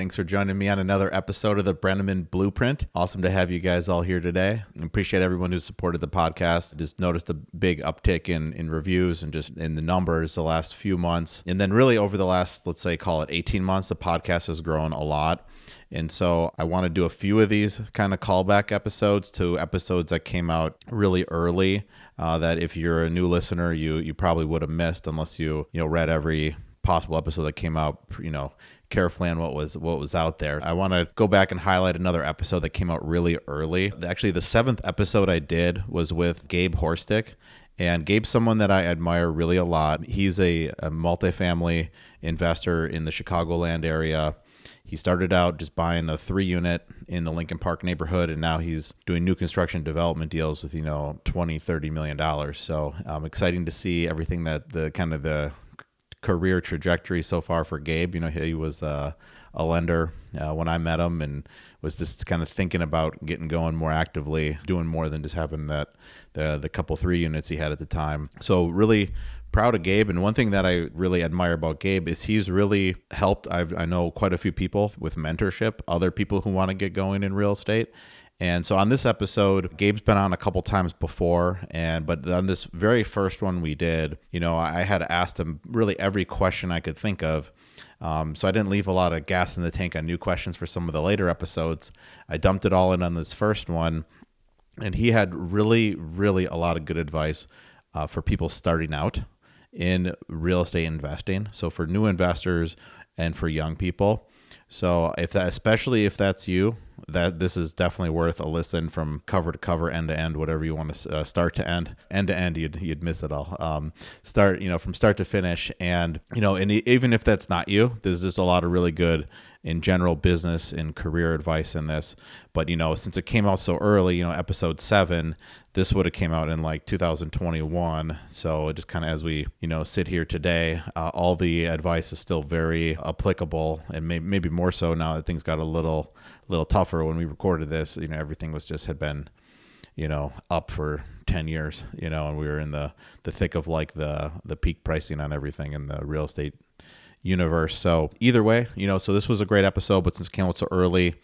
Thanks for joining me on another episode of the Breneman Blueprint. Awesome to have you guys all here today. Appreciate everyone who supported the podcast. Just noticed a big uptick in, in reviews and just in the numbers the last few months. And then, really, over the last, let's say, call it 18 months, the podcast has grown a lot. And so I want to do a few of these kind of callback episodes to episodes that came out really early. Uh, that if you're a new listener, you you probably would have missed unless you you know read every possible episode that came out. You know carefully on what was what was out there. I want to go back and highlight another episode that came out really early. Actually, the seventh episode I did was with Gabe Horstick. And Gabe's someone that I admire really a lot. He's a, a multifamily investor in the Chicagoland area. He started out just buying a three unit in the Lincoln Park neighborhood, and now he's doing new construction development deals with, you know, 20, 30 million dollars. So um, exciting to see everything that the kind of the career trajectory so far for Gabe. You know, he was uh, a lender uh, when I met him and was just kind of thinking about getting going more actively, doing more than just having that the the couple three units he had at the time. So really proud of Gabe. And one thing that I really admire about Gabe is he's really helped. I've, I know quite a few people with mentorship, other people who want to get going in real estate. And so on this episode, Gabe's been on a couple times before, and but on this very first one we did, you know, I had asked him really every question I could think of. Um, so I didn't leave a lot of gas in the tank on new questions for some of the later episodes. I dumped it all in on this first one, and he had really, really a lot of good advice uh, for people starting out in real estate investing. So for new investors and for young people. So if that, especially if that's you, that this is definitely worth a listen from cover to cover, end to end, whatever you want to uh, start to end, end to end. You'd you'd miss it all. Um, start you know from start to finish, and you know, and even if that's not you, there's just a lot of really good in general business and career advice in this. But you know, since it came out so early, you know, episode seven, this would have came out in like 2021. So just kind of as we you know sit here today, uh, all the advice is still very applicable, and may- maybe more so now that things got a little little tougher when we recorded this. You know, everything was just had been you know up for 10 years you know and we were in the the thick of like the the peak pricing on everything in the real estate universe. So either way, you know, so this was a great episode, but since it came out so early,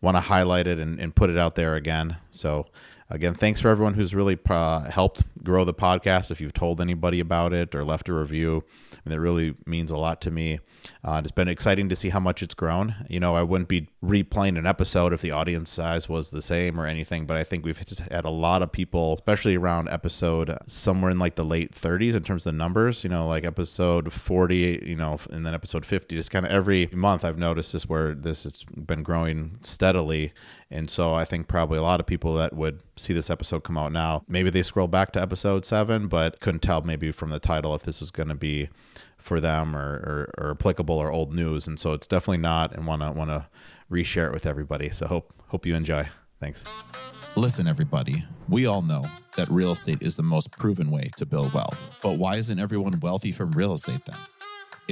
want to highlight it and, and put it out there again. So again, thanks for everyone who's really uh, helped grow the podcast. If you've told anybody about it or left a review, and it really means a lot to me. Uh, it's been exciting to see how much it's grown. You know, I wouldn't be replaying an episode if the audience size was the same or anything, but I think we've just had a lot of people, especially around episode somewhere in like the late 30s in terms of the numbers. You know, like episode 40, you know, and then episode 50. Just kind of every month I've noticed this where this has been growing steadily. And so I think probably a lot of people that would see this episode come out now, maybe they scroll back to episode seven, but couldn't tell maybe from the title if this was going to be for them or, or, or, applicable or old news. And so it's definitely not and want to want to reshare it with everybody. So hope hope you enjoy. Thanks. Listen, everybody, we all know that real estate is the most proven way to build wealth. But why isn't everyone wealthy from real estate then?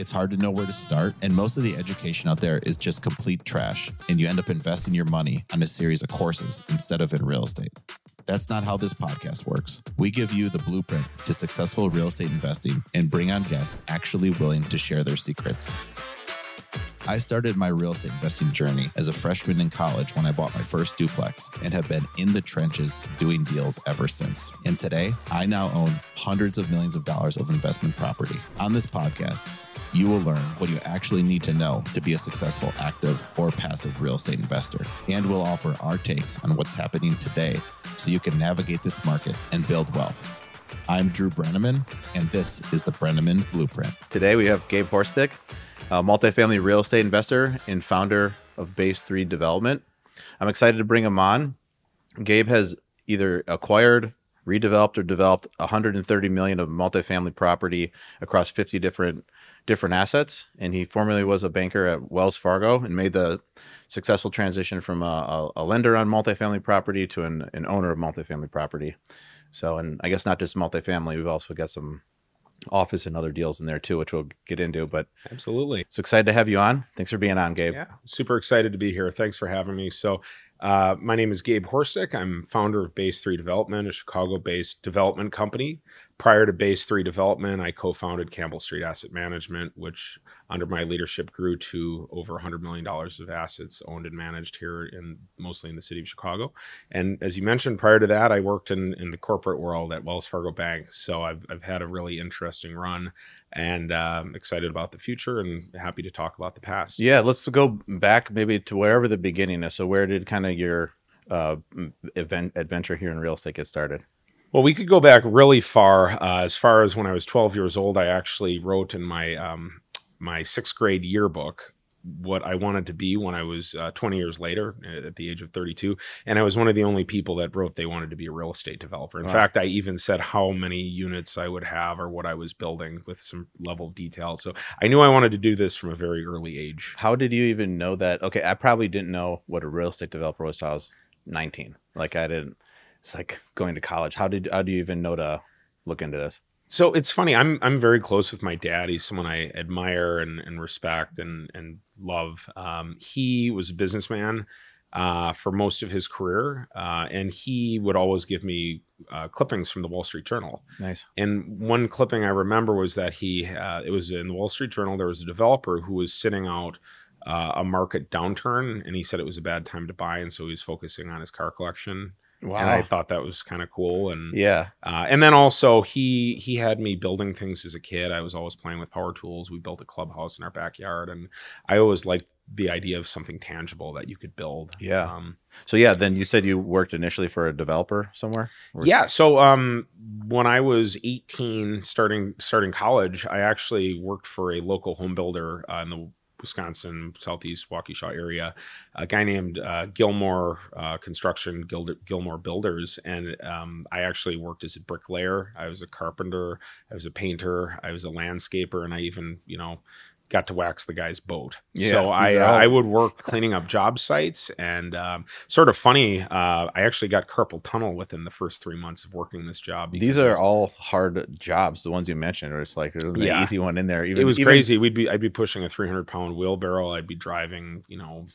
It's hard to know where to start, and most of the education out there is just complete trash, and you end up investing your money on a series of courses instead of in real estate. That's not how this podcast works. We give you the blueprint to successful real estate investing and bring on guests actually willing to share their secrets. I started my real estate investing journey as a freshman in college when I bought my first duplex and have been in the trenches doing deals ever since. And today, I now own hundreds of millions of dollars of investment property. On this podcast, you will learn what you actually need to know to be a successful active or passive real estate investor. And we'll offer our takes on what's happening today so you can navigate this market and build wealth. I'm Drew Breneman, and this is the Breneman Blueprint. Today we have Gabe Horstick, a multifamily real estate investor and founder of Base 3 Development. I'm excited to bring him on. Gabe has either acquired, redeveloped, or developed 130 million of multifamily property across 50 different different assets. And he formerly was a banker at Wells Fargo and made the successful transition from a, a lender on multifamily property to an, an owner of multifamily property. So, and I guess not just multifamily, we've also got some office and other deals in there too, which we'll get into. But absolutely, so excited to have you on. Thanks for being on, Gabe. Yeah, super excited to be here. Thanks for having me. So, Uh, my name is Gabe Horstick. I'm founder of Base 3 Development, a Chicago based development company. Prior to Base 3 Development, I co founded Campbell Street Asset Management, which under my leadership grew to over $100 million of assets owned and managed here in mostly in the city of Chicago. And as you mentioned, prior to that, I worked in, in the corporate world at Wells Fargo Bank. So I've, I've had a really interesting run and um, excited about the future and happy to talk about the past. Yeah, let's go back maybe to wherever the beginning is. So, where did kind of your uh, event adventure here in real estate get started? Well, we could go back really far. Uh, as far as when I was 12 years old, I actually wrote in my um, my sixth grade yearbook what I wanted to be when I was uh, 20 years later uh, at the age of 32. And I was one of the only people that wrote they wanted to be a real estate developer. In wow. fact, I even said how many units I would have or what I was building with some level of detail. So I knew I wanted to do this from a very early age. How did you even know that? Okay, I probably didn't know what a real estate developer was until I was 19. Like I didn't, it's like going to college. How did, how do you even know to look into this? So it's funny. I'm I'm very close with my dad. He's someone I admire and, and respect and and love. Um, he was a businessman uh, for most of his career, uh, and he would always give me uh, clippings from the Wall Street Journal. Nice. And one clipping I remember was that he uh, it was in the Wall Street Journal. There was a developer who was sitting out uh, a market downturn, and he said it was a bad time to buy, and so he was focusing on his car collection Wow. And I thought that was kind of cool. And yeah. Uh, and then also he he had me building things as a kid. I was always playing with power tools. We built a clubhouse in our backyard, and I always liked the idea of something tangible that you could build. Yeah. Um, so yeah, then you said you worked initially for a developer somewhere. yeah. So um, when I was 18, starting starting college, I actually worked for a local home builder uh, in the Wisconsin, southeast Waukesha area, a guy named uh, Gilmore uh, Construction, Gil- Gilmore Builders. And um, I actually worked as a bricklayer. I was a carpenter. I was a painter. I was a landscaper. And I even, you know, got to wax the guy's boat. Yeah, so I uh, I would work cleaning up job sites and um, sort of funny. Uh, I actually got carpal tunnel within the first three months of working this job. These are all hard jobs. The ones you mentioned, or it's like there's an yeah. easy one in there. Even, it was even... crazy. We'd be I'd be pushing a 300 pound wheelbarrow. I'd be driving, you know,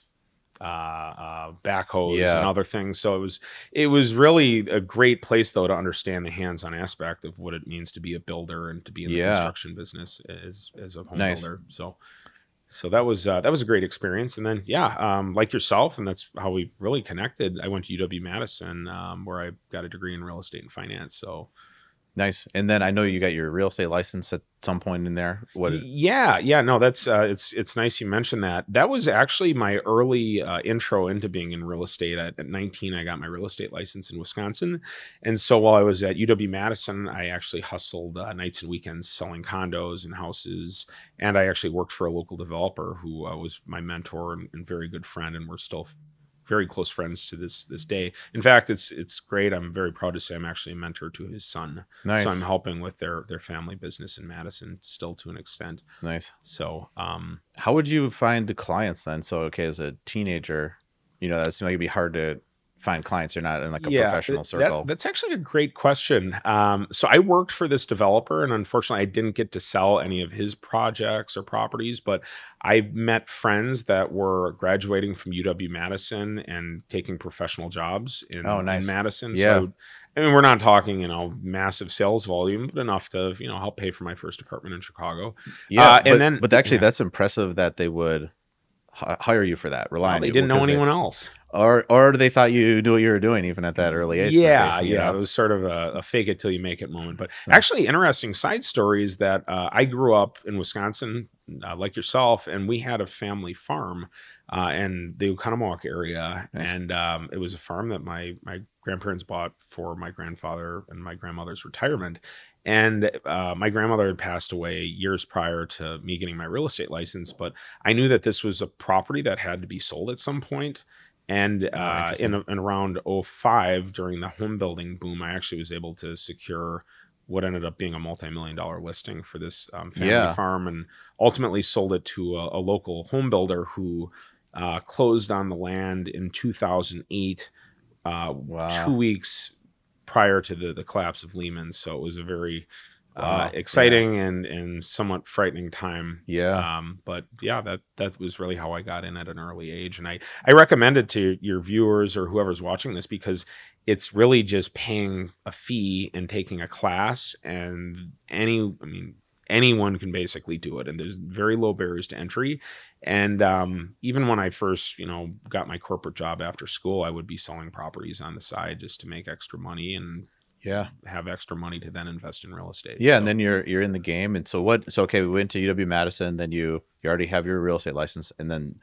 uh, uh, backhoes yeah. and other things. So it was it was really a great place though to understand the hands-on aspect of what it means to be a builder and to be in the yeah. construction business as as a home nice. builder. So so that was uh, that was a great experience. And then yeah, um, like yourself, and that's how we really connected. I went to UW Madison um, where I got a degree in real estate and finance. So Nice. And then I know you got your real estate license at some point in there. What? Is- yeah, yeah. No, that's uh, it's it's nice you mentioned that. That was actually my early uh, intro into being in real estate. At, at 19, I got my real estate license in Wisconsin, and so while I was at UW Madison, I actually hustled uh, nights and weekends selling condos and houses, and I actually worked for a local developer who uh, was my mentor and, and very good friend, and we're still very close friends to this this day. In fact, it's it's great. I'm very proud to say I'm actually a mentor to his son. Nice. So I'm helping with their their family business in Madison still to an extent. Nice. So, um, how would you find the clients then? So, okay, as a teenager, you know, that seems like it'd be hard to find clients? You're not in like a yeah, professional circle. That, that's actually a great question. Um, so I worked for this developer, and unfortunately, I didn't get to sell any of his projects or properties. But I met friends that were graduating from UW Madison and taking professional jobs in, oh, nice. in Madison. Yeah. So I mean, we're not talking, you know, massive sales volume, but enough to, you know, help pay for my first apartment in Chicago. Yeah, uh, and but, then, but actually, yeah. that's impressive that they would hire you for that. Rely well, on they didn't know anyone else or or they thought you knew what you were doing even at that early age. Yeah, yeah, know? it was sort of a, a, fake it till you make it moment. But so. actually, interesting side story is that uh, I grew up in Wisconsin, uh, like yourself, and we had a family farm uh, in the Oconomowoc area, nice. and um, it was a farm that my my grandparents bought for my grandfather and my grandmother's retirement. And uh, my grandmother had passed away years prior to me getting my real estate license, but I knew that this was a property that had to be sold at some point and oh, uh, in, in around 05, during the home building boom, I actually was able to secure what ended up being a multi-million dollar listing for this um, family yeah. farm and ultimately sold it to a, a local home builder who uh, closed on the land in 2008 uh, wow. two weeks prior to the, the collapse of lehman so it was a very uh, exciting and and somewhat frightening time. Yeah. Um, but yeah, that that was really how I got in at an early age, and I I recommend it to your viewers or whoever's watching this because it's really just paying a fee and taking a class, and any I mean anyone can basically do it. And there's very low barriers to entry. And um, even when i first you know got my corporate job after school i would be selling properties on the side just to make extra money and yeah have extra money to then invest in real estate yeah So- and then you're you're in the game and so what so okay we went to uw madison then you you already have your real estate license and then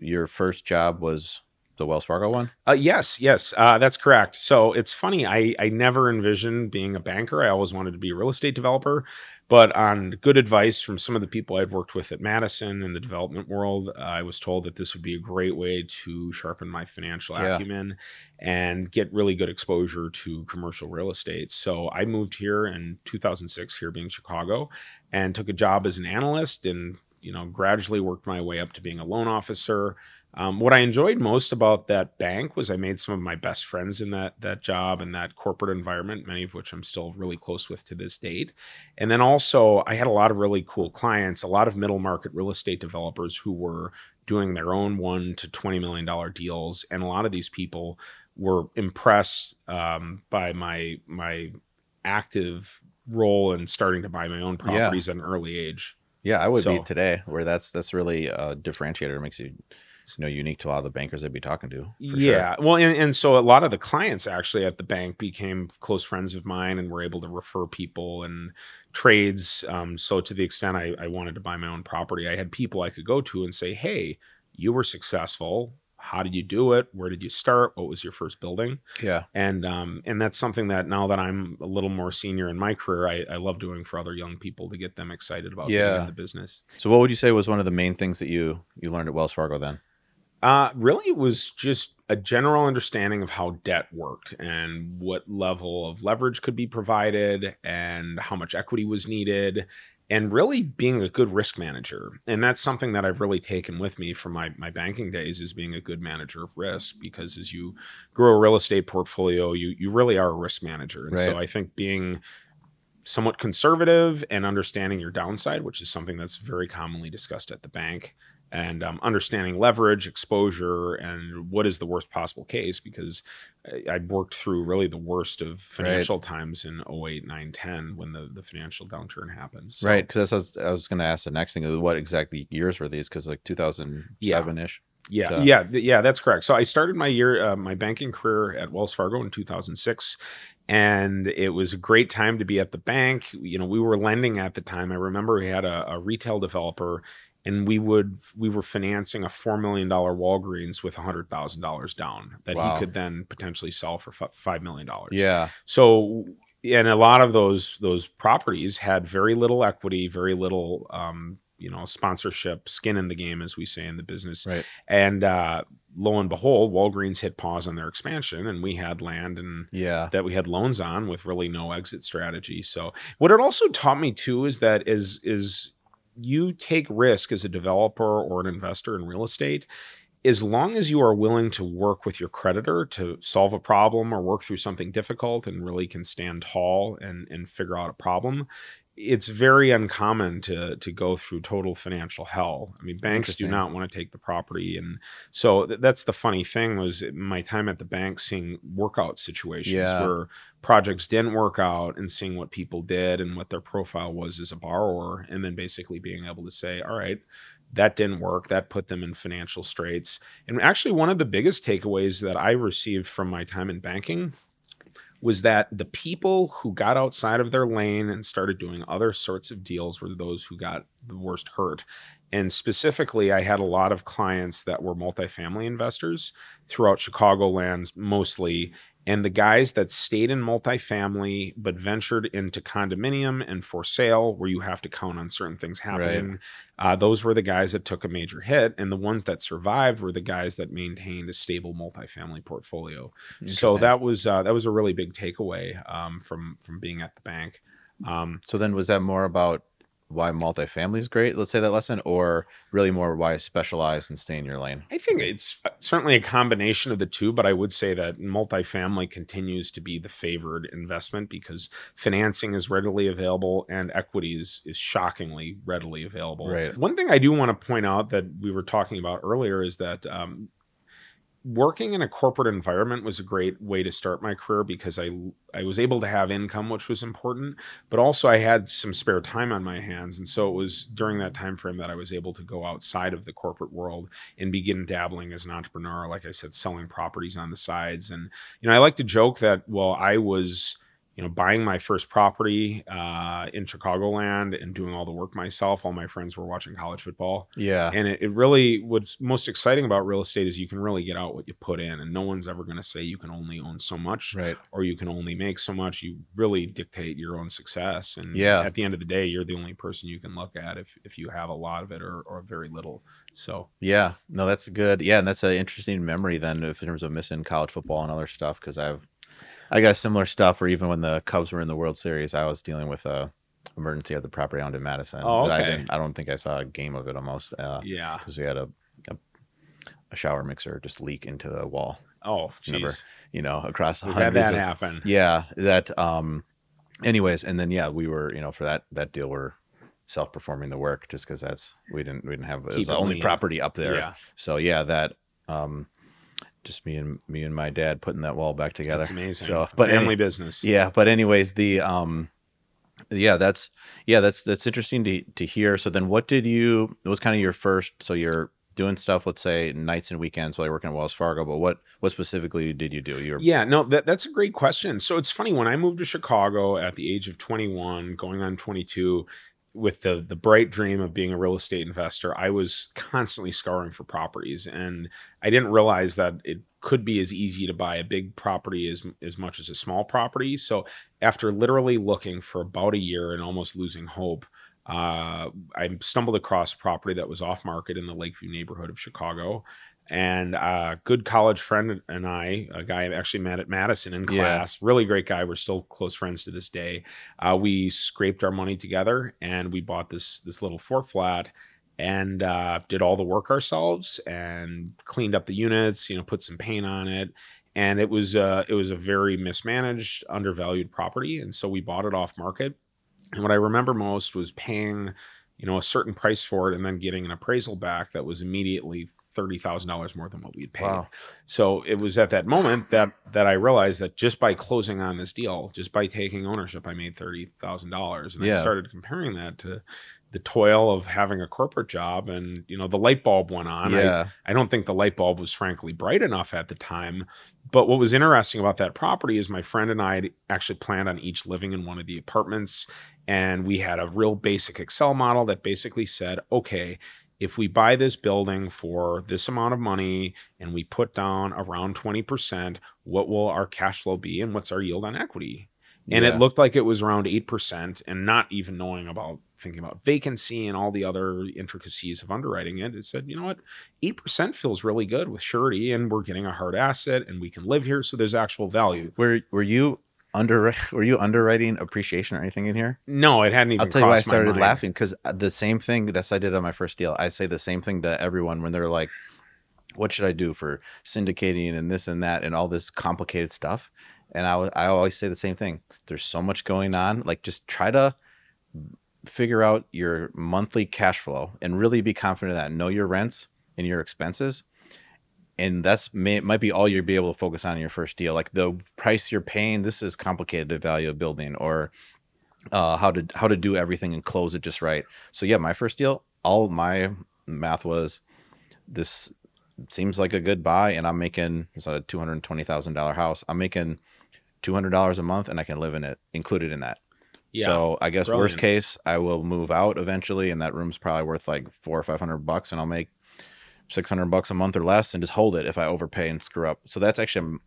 your first job was the wells fargo one Uh, yes, yes, uh, that's correct. So it's funny. I I never envisioned being a banker. I always wanted to be a real estate developer. But on good advice from some of the people I'd worked with at Madison in the development world, uh, I was told that this would be a great way to sharpen my financial Yeah. acumen and get really good exposure to commercial real estate. So I moved here in 2006, here being Chicago, and took a job as an analyst and you know gradually worked my way up to being a loan officer um, what I enjoyed most about that bank was I made some of my best friends in that that job and that corporate environment, many of which I'm still really close with to this date. And then also I had a lot of really cool clients, a lot of middle market real estate developers who were doing their own one to twenty million dollar deals, and a lot of these people were impressed um, by my my active role in starting to buy my own Yeah. properties at an early age. yeah i would be today where that's that's really a differentiator it makes you you know unique to a lot of the bankers i'd be talking to for sure. yeah. Well and, and so a lot of the clients actually at the bank became close friends of mine and were able to refer people and trades. Um, so to the extent I, I wanted to buy my own property i had people i could go to and say hey you were successful. How did you do it? Where did you start? What was your first building? Yeah. And um, and that's something that now that i'm a little more senior in my career i, I love doing for other young people to get them excited about Yeah. the business. So what would you say was one of the main things that you you learned at wells fargo then Uh, really, it was just a general understanding of how debt worked and what level of leverage could be provided and how much equity was needed, and really being a good risk manager. And that's something that I've really taken with me from my, my banking days is being a good manager of risk because as you grow a real estate portfolio, you you really are a risk manager. And so I think being somewhat conservative and understanding your downside, which is something that's very commonly discussed at the bank, and um, understanding leverage, exposure, and what is the worst possible case. Because I, I worked through really the worst of financial times in 08, 9, 10 when the, the financial downturn happened. So, right because I was, I was going to ask the next thing what exactly years were these because like 2007ish Yeah, Duh. yeah, yeah. That's correct. So I started my year, uh, my banking career at Wells Fargo in 2006, and it was a great time to be at the bank. You know, we were lending at the time. I remember we had a, a retail developer, and we would we were financing a four million dollar Walgreens with a hundred thousand dollars down that Wow. he could then potentially sell for fi- five million dollars. yeah So, and a lot of those those properties had very little equity, very little, um, you know, sponsorship, skin in the game, as we say in the business. Right. And uh, lo and behold, Walgreens hit pause on their expansion, and we had land and yeah that we had loans on with really no exit strategy. So, what it also taught me too is that is is you take risk as a developer or an investor in real estate as long as you are willing to work with your creditor to solve a problem or work through something difficult and really can stand tall and and figure out a problem it's very uncommon to to go through total financial hell. I mean, banks do not want to take the property, and so th- that's the funny thing was my time at the bank seeing workout situations Yeah. where projects didn't work out and seeing what people did and what their profile was as a borrower, and then basically being able to say, all right. That didn't work. That put them in financial straits. And actually, one of the biggest takeaways that I received from my time in banking was that the people who got outside of their lane and started doing other sorts of deals were those who got the worst hurt. And specifically, I had a lot of clients that were multifamily investors throughout Chicagoland mostly. And the guys that stayed in multifamily but ventured into condominium and for sale, where you have to count on certain things happening, uh, those were the guys that took a major hit. And the ones that survived were the guys that maintained a stable multifamily portfolio. So that was uh, that was a really big takeaway um, from from being at the bank. Um, So then was that more about why multifamily is great. Let's say that lesson, or really more why specialize and stay in your lane. I think it's uh, certainly a combination of the two, but I would say that multifamily continues to be the favored investment because financing is readily available and equity is, is shockingly readily available. Right. One thing I do want to point out that we were talking about earlier is that um, working in a corporate environment was a great way to start my career because I I was able to have income which was important but also I had some spare time on my hands. And so it was during that time frame that I was able to go outside of the corporate world and begin dabbling as an entrepreneur like I said selling properties on the sides. And you know I like to joke that well I was you know, buying my first property uh, in Chicagoland and doing all the work myself while my friends were watching college football. Yeah. And it, it really, what's most exciting about real estate is you can really get out what you put in, and no one's ever going to say you can only own so much Right. or you can only make so much. You really dictate your own success. And Yeah. at the end of the day, you're the only person you can look at if, if you have a lot of it or, or very little. So, Yeah, no, that's good. Yeah, and that's an interesting memory then, in terms of missing college football and other stuff. Because I've, I got similar stuff where even when the Cubs were in the World Series, I was dealing with a emergency at the property owned in Madison. Oh, But I okay. didn't. I don't think I saw a game of it almost. Uh, yeah. because we had a, a a shower mixer just leak into the wall. Oh, jeez. you know, across had hundreds that of- happen. Yeah, that. Um. Anyways, and then yeah, we were you know for that that deal we're self performing the work just because that's we didn't we didn't have it was the only lean. property up there. Yeah. So yeah, that um, just me and me and my dad putting that wall back together. That's amazing. So, but family any- business. yeah, but anyways, the um, yeah, that's yeah, that's that's interesting to to hear. So then, what did you? It was kind of your first. So you're doing stuff. Let's say nights and weekends while you're working at Wells Fargo. But what what specifically did you do? You're Yeah, no, that, that's a great question. So it's funny when I moved to Chicago at the age of 21, going on 22, with the the bright dream of being a real estate investor, I was constantly scouring for properties, and I didn't realize that it could be as easy to buy a big property as as much as a small property. So after literally looking for about a year and almost losing hope. Uh, I stumbled across a property that was off market in the Lakeview neighborhood of Chicago, and a good college friend and I, a guy I actually met at Madison in Yeah. class, really great guy. We're still close friends to this day. Uh, we scraped our money together and we bought this this little four flat and uh, did all the work ourselves and cleaned up the units. You know, put some paint on it. And it was uh, it was a very mismanaged, undervalued property, and so we bought it off market. And what I remember most was paying, you know, a certain price for it, and then getting an appraisal back that was immediately thirty thousand dollars more than what we had paid. Wow. So it was at that moment that that I realized that just by closing on this deal, just by taking ownership, I made thirty thousand dollars, and I started comparing that to the toil of having a corporate job, and you know, the light bulb went on. I- yeah, I don't think the light bulb was frankly bright enough at the time. But what was interesting about that property is my friend and I had actually planned on each living in one of the apartments. And we had a real basic Excel model that basically said, okay, if we buy this building for this amount of money and we put down around 20%, what will our cash flow be and what's our yield on equity? And Yeah. it looked like it was around 8%. And not even knowing about thinking about vacancy and all the other intricacies of underwriting it, it said, you know what? 8% feels really good with surety and we're getting a hard asset and we can live here. So there's actual value. were were you under were you underwriting appreciation or anything in here? No, it hadn't even I'll tell you why I started laughing because uh, the same thing that's I did on my first deal. I say the same thing to everyone when they're like, "What should I do for syndicating and this and that and all this complicated stuff?" And I I always say the same thing. There's so much going on. Like, just try to figure out your monthly cash flow and really be confident in that. Know your rents and your expenses. And that's may, might be all you'll be able to focus on in your first deal. Like the price you're paying, this is complicated to value a building, or uh, how to how to do everything and close it just right. So yeah, my first deal, all my math was this seems like a good buy, and I'm making it's a two hundred twenty thousand dollar house. I'm making two hundred dollars a month, and I can live in it, included in that. Yeah. So I guess worst case, I will move out eventually, and that room's probably worth like four or five hundred bucks, and I'll make six hundred bucks a month or less, and just hold it if I overpay and screw up. So that's actually I'm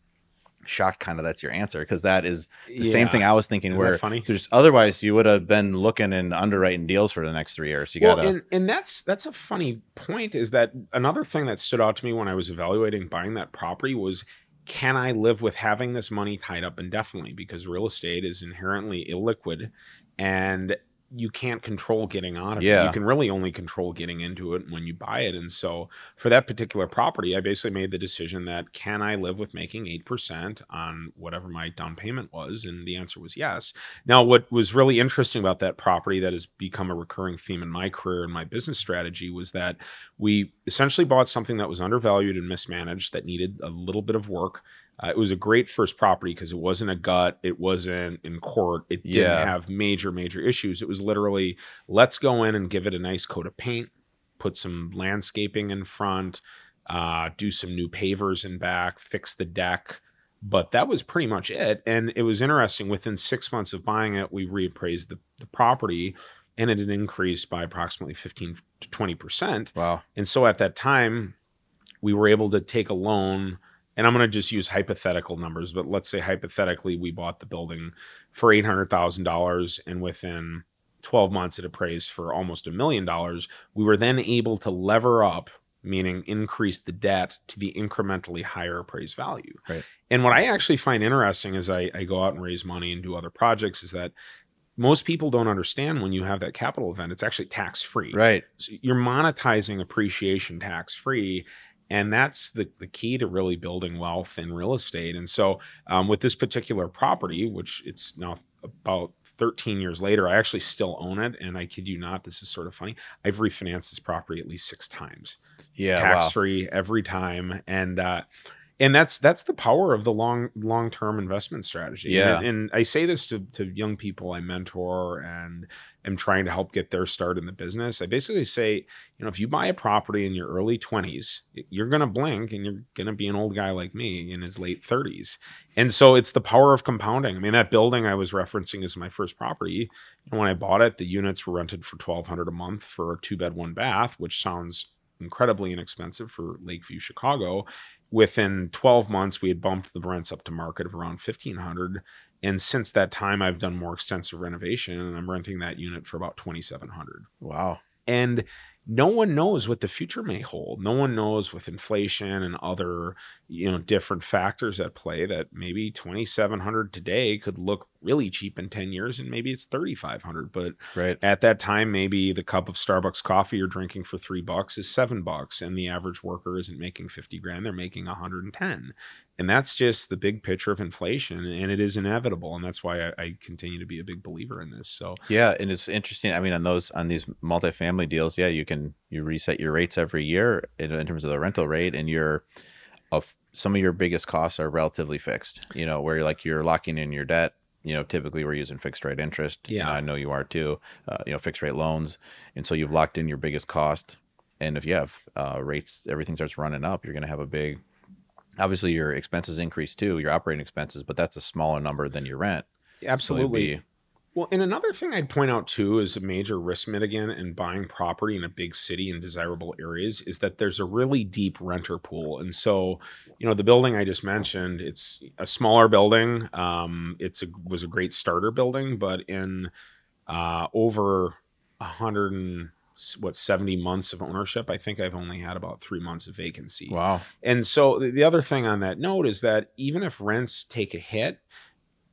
shocked, kind of that's your answer because that is the same thing I was thinking. Isn't where funny? there's otherwise you would have been looking and underwriting deals for the next three years. You well, gotta and, and that's that's a funny point. Is that another thing that stood out to me when I was evaluating buying that property was, can I live with having this money tied up indefinitely? Because real estate is inherently illiquid, and you can't control getting out of it. You can really only control getting into it when you buy it. And so for that particular property, I basically made the decision that can I live with making 8% on whatever my down payment was? And the answer was yes. Now, what was really interesting about that property that has become a recurring theme in my career and my business strategy was that we essentially bought something that was undervalued and mismanaged that needed a little bit of work. Uh, it was a great first property because it wasn't a gut, it wasn't in court, it didn't Yeah. have major, major issues. It was literally let's go in and give it a nice coat of paint, put some landscaping in front, uh, do some new pavers in back, fix the deck. But that was pretty much it. And it was interesting. Within six months of buying it, we reappraised the, the property and it had increased by approximately 15 to 20%. Wow. And so at that time, we were able to take a loan, and I'm going to just use hypothetical numbers, but let's say hypothetically we bought the building for $800,000 and within 12 months it appraised for almost a million dollars. We were then able to lever up, meaning increase the debt to the incrementally higher appraised value. Right. And what I actually find interesting as I, I go out and raise money and do other projects is that most people don't understand when you have that capital event, it's actually tax free. Right. So you're monetizing appreciation tax free. And that's the, the key to really building wealth in real estate. And so, um, with this particular property, which it's now about 13 years later, I actually still own it. And I kid you not, this is sort of funny. I've refinanced this property at least six times Yeah. tax wow. free every time and uh and that's that's the power of the long long term investment strategy. Yeah. and, and i say this to, to young people i mentor and am trying to help get their start in the business. I basically say you know if you buy a property in your early 20s you're going to blink and you're going to be an old guy like me in his late 30s and so it's the power of compounding. I mean that building i was referencing is my first property. And when i bought it the units were rented for 1200 a month for a two bed one bath which sounds incredibly inexpensive for Lakeview, Chicago. Within 12 months, we had bumped the rents up to market of around 1500 and since that time I've done more extensive renovation and I'm renting that unit for about 2700 Wow. and no one knows what the future may hold. No one knows with inflation and other you know different factors at play that maybe 2700 today could look really cheap in 10 years and maybe it's 3500 but Right. at that time maybe the cup of starbucks coffee you're drinking for three bucks is seven bucks and the average worker isn't making 50 grand they're making 110 and that's just the big picture of inflation and it is inevitable and that's why I, I continue to be a big believer in this so Yeah, and it's interesting. I mean, on those on these multifamily deals, yeah, you can you reset your rates every year in, in terms of the rental rate, and you're of some of your biggest costs are relatively fixed. You know, where you're like you're locking in your debt. You know, typically we're using fixed rate interest. Yeah. and I know you are too. Uh, you know, fixed rate loans, and so you've locked in your biggest cost. And if you have uh, rates, everything starts running up. You're going to have a big. Obviously, your expenses increase too, your operating expenses, but that's a smaller number than your rent. Absolutely be- Well, and another thing I'd point out too is a major risk mitigant in buying property in a big city in desirable areas is that there's a really deep renter pool. And so, you know, the building I just mentioned, it's a smaller building. Um, it's a was a great starter building, but in uh, over a hundred and what 70 months of ownership, I think I've only had about three months of vacancy. wow. And so the- the other thing on that note is that even if rents take a hit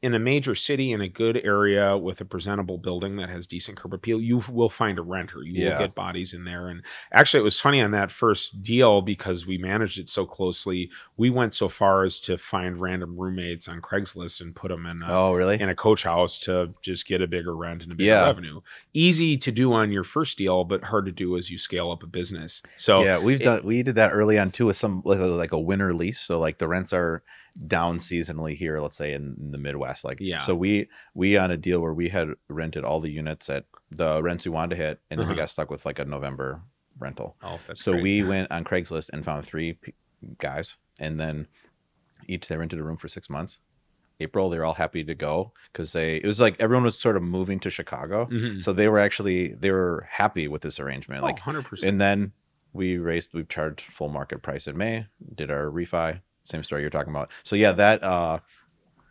in a major city in a good area with a presentable building that has decent curb appeal, you will find a renter. You Yeah. will get bodies in there. And actually, it was funny on that first deal because we managed it so closely. We went so far as to find random roommates on Craigslist and put them in a, Oh, really? in a coach house to just get a bigger rent and a bigger Yeah. revenue. Easy to do on your first deal, but hard to do as you scale up a business. So yeah, we've done we did that early on too with some like a, like a winter lease. So like the rents are down seasonally here, let's say in, in the Midwest. Like Yeah. so we we on a deal where we had rented all the units at the rents we wanted to hit, and then we Uh-huh. got stuck with like a November rental. Oh, that's so great. we went on Craigslist and found three p- guys, and then each they rented a room for six months. April, they were all happy to go because they it was like everyone was sort of moving to Chicago, Mhm. so they were actually they were happy with this arrangement. Like oh, 100%. and then we raised, we charged full market price in May, did our refi, same story you're talking about. So yeah, that, uh,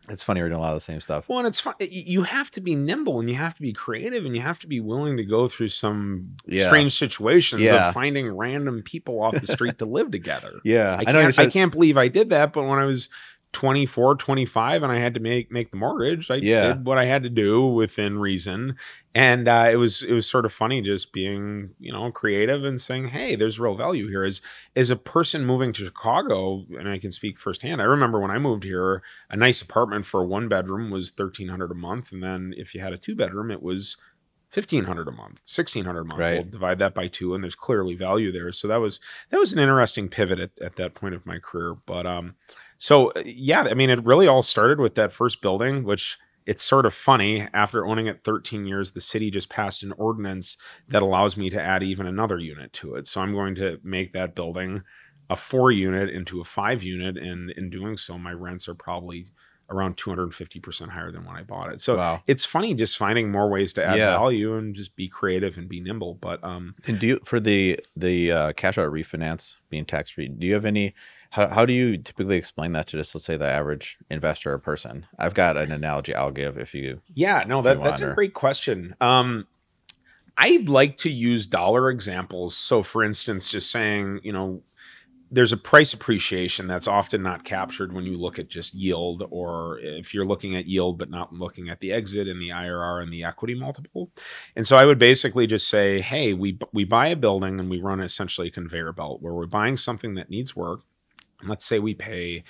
it's funny. We're doing a lot of the same stuff. Well, and it's fun. You have to be nimble and you have to be creative and you have to be willing to go through some Yeah. strange situations Yeah. of finding random people off the street to live together. Yeah. I I, can't, I said, can't believe I did that, but when I was 24 25 and i had to make make the mortgage. I Yeah. did what i had to do within reason. And uh, it was it was sort of funny just being you know creative and saying hey there's real value here. As as a person moving to chicago and i can speak firsthand i remember when i moved here a nice apartment for a one bedroom was 1300 a month and then if you had a two bedroom it was 1500 a month 1600 a month. Right. we'll divide that by two and there's clearly value there. So that was that was an interesting pivot at, at that point of my career. But um so uh, yeah i mean it really all started with that first building which it's sort of funny after owning it 13 years the city just passed an ordinance that allows me to add even another unit to it so i'm going to make that building a four unit into a five unit and in doing so my rents are probably around 250% higher than when i bought it so wow. it's funny just finding more ways to add Yeah. value and just be creative and be nimble but um And do you for the the uh, cash out refinance being tax free? Do you have any? How, how do you typically explain that to just let's say the average investor or person? I've got an analogy I'll give if you. Yeah, no, that, that's a great question. Um, I'd like to use dollar examples. So, for instance, just saying, you know, there's a price appreciation that's often not captured when you look at just yield, or if you're looking at yield but not looking at the exit and the IRR and the equity multiple. And so I would basically just say, hey, we we buy a building and we run essentially a conveyor belt where we're buying something that needs work. Let's say we pay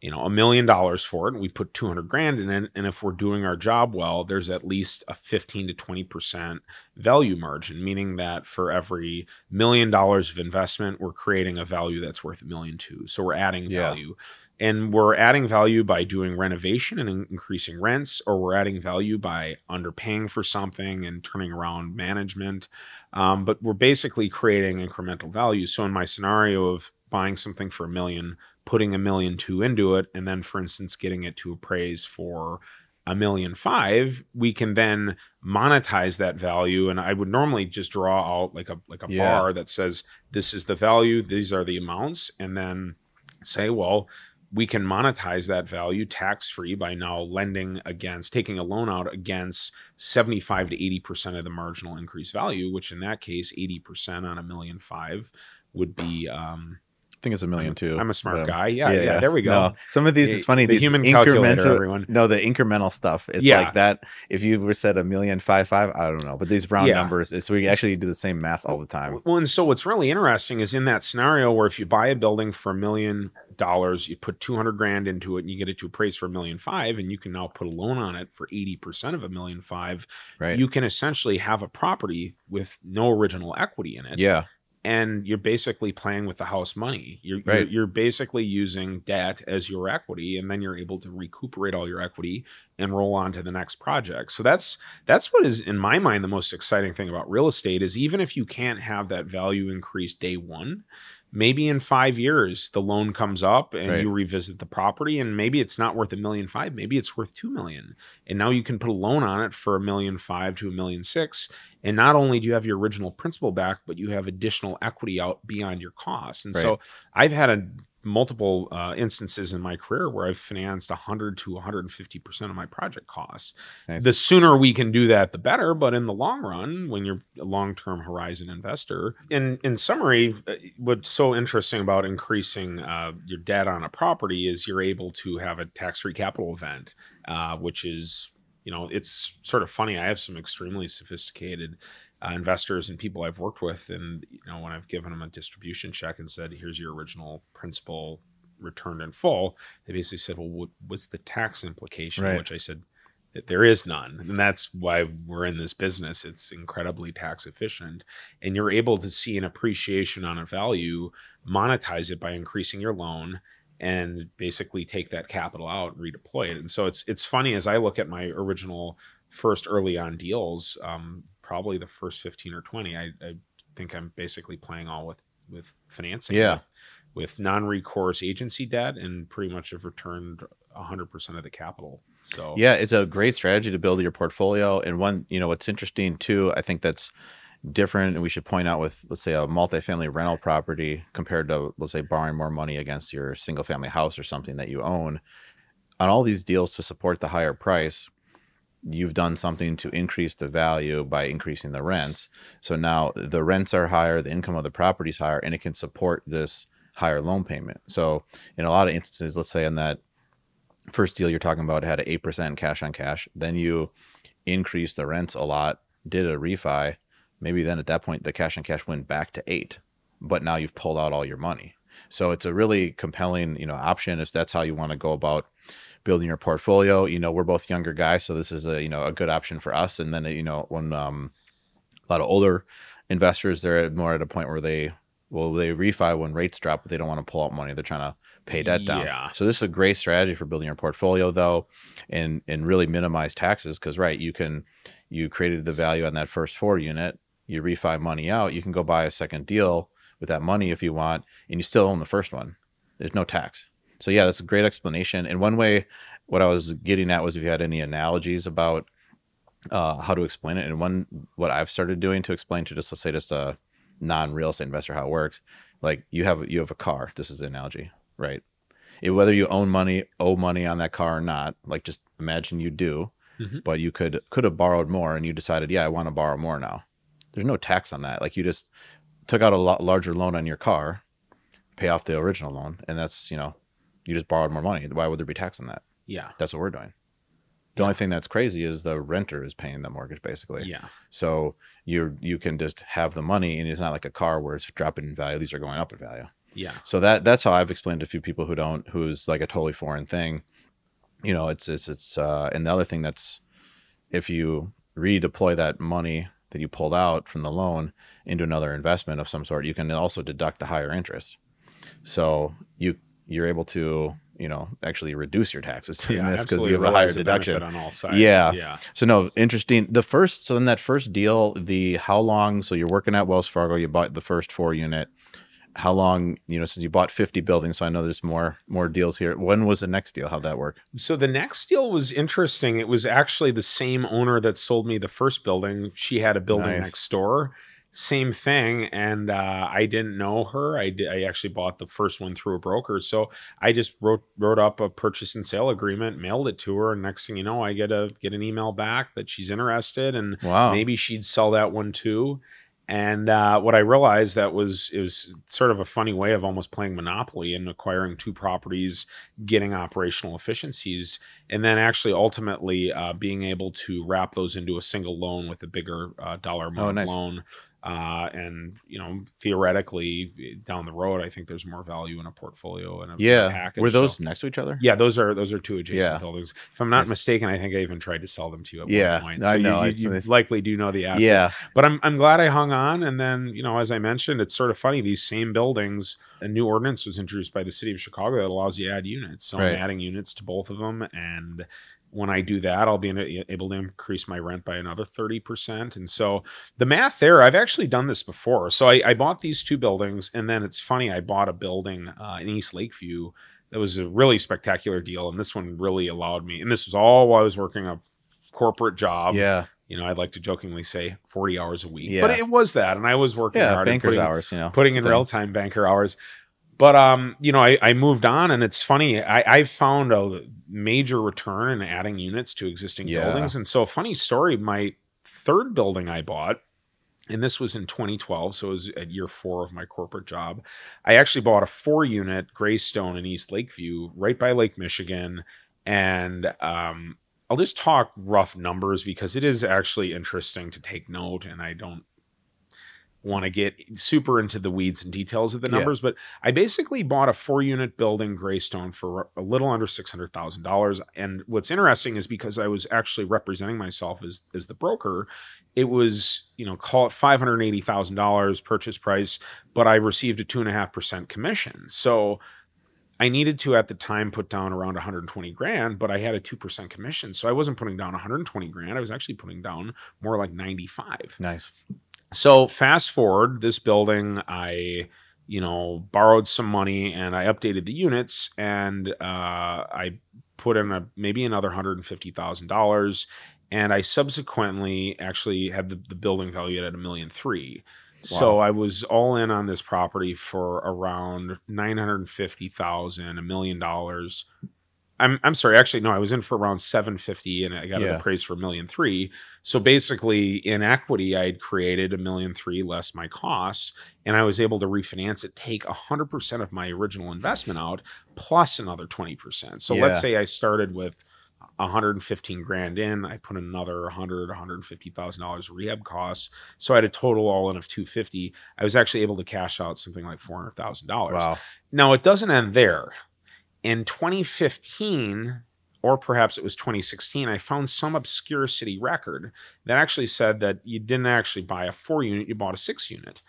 you know a million dollars for it and we put 200 grand in it and if we're doing our job well there's at least a 15 to 20 percent value margin meaning that for every million dollars of investment we're creating a value that's worth a million two. So we're adding Yeah. value. And we're adding value by doing renovation and in- increasing rents or we're adding value by underpaying for something and turning around management. Um, but we're basically creating incremental value. So in my scenario of buying something for a million putting a million two into it and then for instance getting it to appraise for a million five we can then monetize that value and i would normally just draw out like a like a Yeah. bar that says this is the value these are the amounts and then say well we can monetize that value tax free by now lending against taking a loan out against 75 to 80% of the marginal increased value which in that case 80% on a million five would be um think it's a million too. I'm a smart but, guy. Yeah, yeah, there we go. No, some of these The- it's funny. the these human incremental, everyone. no, the incremental stuff. It's Yeah. like that. If you were said a million five five, I don't know, but these round Yeah. numbers, is we actually do the same math all the time. Well, and so what's really interesting is in that scenario where if you buy a building for a million dollars, you put 200 grand into it and you get it to appraise for a million five, and you can now put a loan on it for 80% of a million five, Right? you can essentially have a property with no original equity in it. yeah. And you're basically playing with the house money. You're, Right. you're, you're basically using debt as your equity, and then you're able to recuperate all your equity and roll on to the next project. So that's that's what is in my mind the most exciting thing about real estate is even if you can't have that value increase day one, maybe in five years the loan comes up and Right. you revisit the property and maybe it's not worth a million five, maybe it's worth two million. And now you can put a loan on it for a million five to a million six. And not only do you have your original principal back, but you have additional equity out beyond your costs. And so I've had a multiple uh, instances in my career where I've financed 100 to 150 percent of my project costs. Nice. The sooner we can do that, the better. But in the long run, when you're a long-term horizon investor, in in summary, uh, what's so interesting about increasing uh, your debt on a property is you're able to have a tax-free capital event, uh, which is you know it's sort of funny. I have some extremely sophisticated uh, investors and people I've worked with, and you know when I've given them a distribution check and said, "Here's your original principal returned in full," they basically said, "Well, what, what's the tax implication?" Right. Which I said that there is none, and that's why we're in this business. It's incredibly tax efficient, and you're able to see an appreciation on a value, monetize it by increasing your loan. And basically take that capital out and redeploy it. And so it's it's funny as I look at my original first early on deals, um, probably the first 15 or 20, I, I think I'm basically playing all with, with financing. Yeah. With, with non-recourse agency debt and pretty much have returned 100% of the capital. So Yeah, it's a great strategy to build your portfolio. And one, you know, what's interesting too, I think that's different, and we should point out with, let's say, a multifamily rental property compared to, let's say, borrowing more money against your single family house or something that you own. On all these deals to support the higher price, you've done something to increase the value by increasing the rents. So now the rents are higher, the income of the property is higher, and it can support this higher loan payment. So in a lot of instances, let's say in that first deal you're talking about had an 8% cash on cash. Then you increased the rents a lot, did a refi. Maybe then at that point, the cash on cash went back to eight, but now you've pulled out all your money. So it's a really compelling, you know, option if that's how you want to go about building your portfolio. You know, we're both younger guys, so this is a you know a good option for us. And then you know when um, a lot of older investors, they're more at a point where they well they refi when rates drop, but they don't want to pull out money. They're trying to pay debt down. Yeah. So this is a great strategy for building your portfolio though, and and really minimize taxes because right you can you created the value on that first four unit, you refi money out, you can go buy a second deal with that money if you want, and you still own the first one. There's no tax. So yeah, that's a great explanation. And one way, what I was getting at was if you had any analogies about uh, how to explain it. And one, what I've started doing to explain to just let's say just a non-real estate investor how it works. Like you have you have a car. This is the analogy, right? It, whether you own money, owe money on that car or not, like just imagine you do, Mhm. but you could could have borrowed more, and you decided, yeah, I want to borrow more now. There's no tax on that. Like you just took out a lot larger loan on your car, pay off the original loan, and that's you know, you just borrowed more money. Why would there be tax on that? Yeah. That's what we're doing. The only thing that's crazy is the renter is paying the mortgage basically. Yeah. So you you can just have the money, and it's not like a car where it's dropping in value. These are going up in value. Yeah. So that that's how I've explained to a few people who don't, who's like a totally foreign thing. You know, it's it's it's uh, and the other thing that's if you redeploy that money that you pulled out from the loan into another investment of some sort, you can also deduct the higher interest. So you you're able to you know actually reduce your taxes doing this because you have a higher Realize the benefit deduction. on all sides. Yeah. Yeah. So no, interesting. The first, so in that first deal, the how long? So you're working at Wells Fargo. You bought the first four unit. How long? You know, since you bought 50 buildings, so I know there's more more deals here. When was the next deal? How'd that work? So the next deal was interesting. It was actually the same owner that sold me the first building. She had a building Nice. next door. Same thing, and uh, I didn't know her. I did, I actually bought the first one through a broker, so I just wrote wrote up a purchase and sale agreement, mailed it to her, and next thing you know, I get a get an email back that she's interested, and Wow. maybe she'd sell that one too. And uh, what I realized that was it was sort of a funny way of almost playing Monopoly and acquiring two properties, getting operational efficiencies, and then actually ultimately uh, being able to wrap those into a single loan with a bigger uh, dollar amount Oh, nice. loan. Uh, and you know, theoretically, down the road, I think there's more value in a portfolio and a Yeah. package. Were those So- next to each other? yeah, those are those are two adjacent Yeah. buildings. If I'm not mistaken, I think I even tried to sell them to you at Yeah, one point. I know. You, It's- you likely do know the assets. Yeah. But I'm I'm glad I hung on. And then, you know, as I mentioned, it's sort of funny. These same buildings, a new ordinance was introduced by the city of Chicago that allows you to add units. So Right. I'm adding units to both of them. And when I do that, I'll be able to increase my rent by another 30%. And so the math there, I've actually done this before. So I, I bought these two buildings. And then it's funny, I bought a building uh, in East Lakeview that was a really spectacular deal. And this one really allowed me. And this was all while I was working a corporate job Yeah. you know, I'd like to jokingly say 40 hours a week, Yeah. but it was that. And I was working Yeah. hard Banker's putting, hours. You know, putting in real time banker hours. But, um, you know, I, I moved on and it's funny. I, I've found a major return in adding units to existing Yeah. buildings. And so funny story, my third building I bought, and this was in 2012, so it was at year four of my corporate job. I actually bought a four unit Greystone in East Lakeview, right by Lake Michigan. And um, I'll just talk rough numbers because it is actually interesting to take note, and I don't want to get super into the weeds and details of the Yeah. numbers, but I basically bought a four unit building Greystone for a little under six hundred thousand dollars. And what's interesting is because I was actually representing myself as as the broker, it was you know call it five hundred eighty thousand dollars purchase price, but I received a two and a half percent commission. So I needed to at the time put down around 120 grand, but I had a 2% commission. So I wasn't putting down 120 grand. I was actually putting down more like 95. Nice. So fast forward, this building, I, you know, borrowed some money and I updated the units and uh, I put in a maybe another hundred and fifty thousand dollars, and I subsequently actually had the, the building valued at a million three. So I was all in on this property for around nine hundred and fifty thousand, a million dollars. I'm I'm sorry. Actually, no. I was in for around seven fifty, and I got Yeah. it appraised for a million three. So basically, in equity, I had created a million three less my costs, and I was able to refinance it, take hundred percent of my original investment out, plus another twenty percent. So let's say I started with 115 grand in. I put another 100, 150 thousand dollars rehab costs. So I had a total all in of 250. I was actually able to cash out something like four hundred thousand dollars. Wow. Now it doesn't end there. In 2015, or perhaps it was 2016, I found some obscure city record that actually said that you didn't actually buy a four unit, you bought a six unit.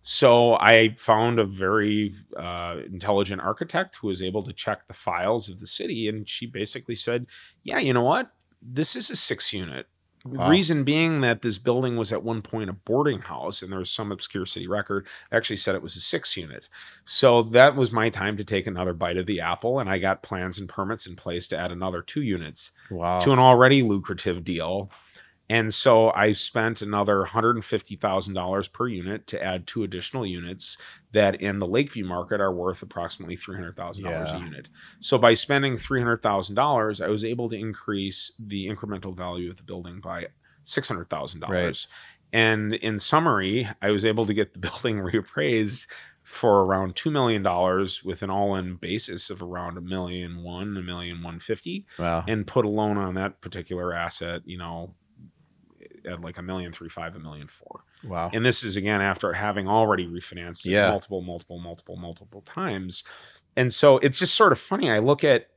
So I found a very uh, intelligent architect who was able to check the files of the city, and she basically said, "Yeah, you know what? This is a six unit. Wow. Reason being that this building was at one point a boarding house, and there was some obscure city record that actually said it was a six unit. So that was my time to take another bite of the apple, and I got plans and permits in place to add another two units Wow. to an already lucrative deal. And so I spent another $150,000 per unit to add two additional units that in the Lakeview market are worth approximately $300,000 Yeah. a unit. So by spending $300,000, I was able to increase the incremental value of the building by $600,000. Right. And in summary, I was able to get the building reappraised for around $2 million with an all-in basis of around a million one, a million one fifty wow. and put a loan on that particular asset, you know, at like a million three five, a million four. Wow. And this is again after having already refinanced Yeah. multiple, multiple, multiple, multiple times. And so it's just sort of funny. I look at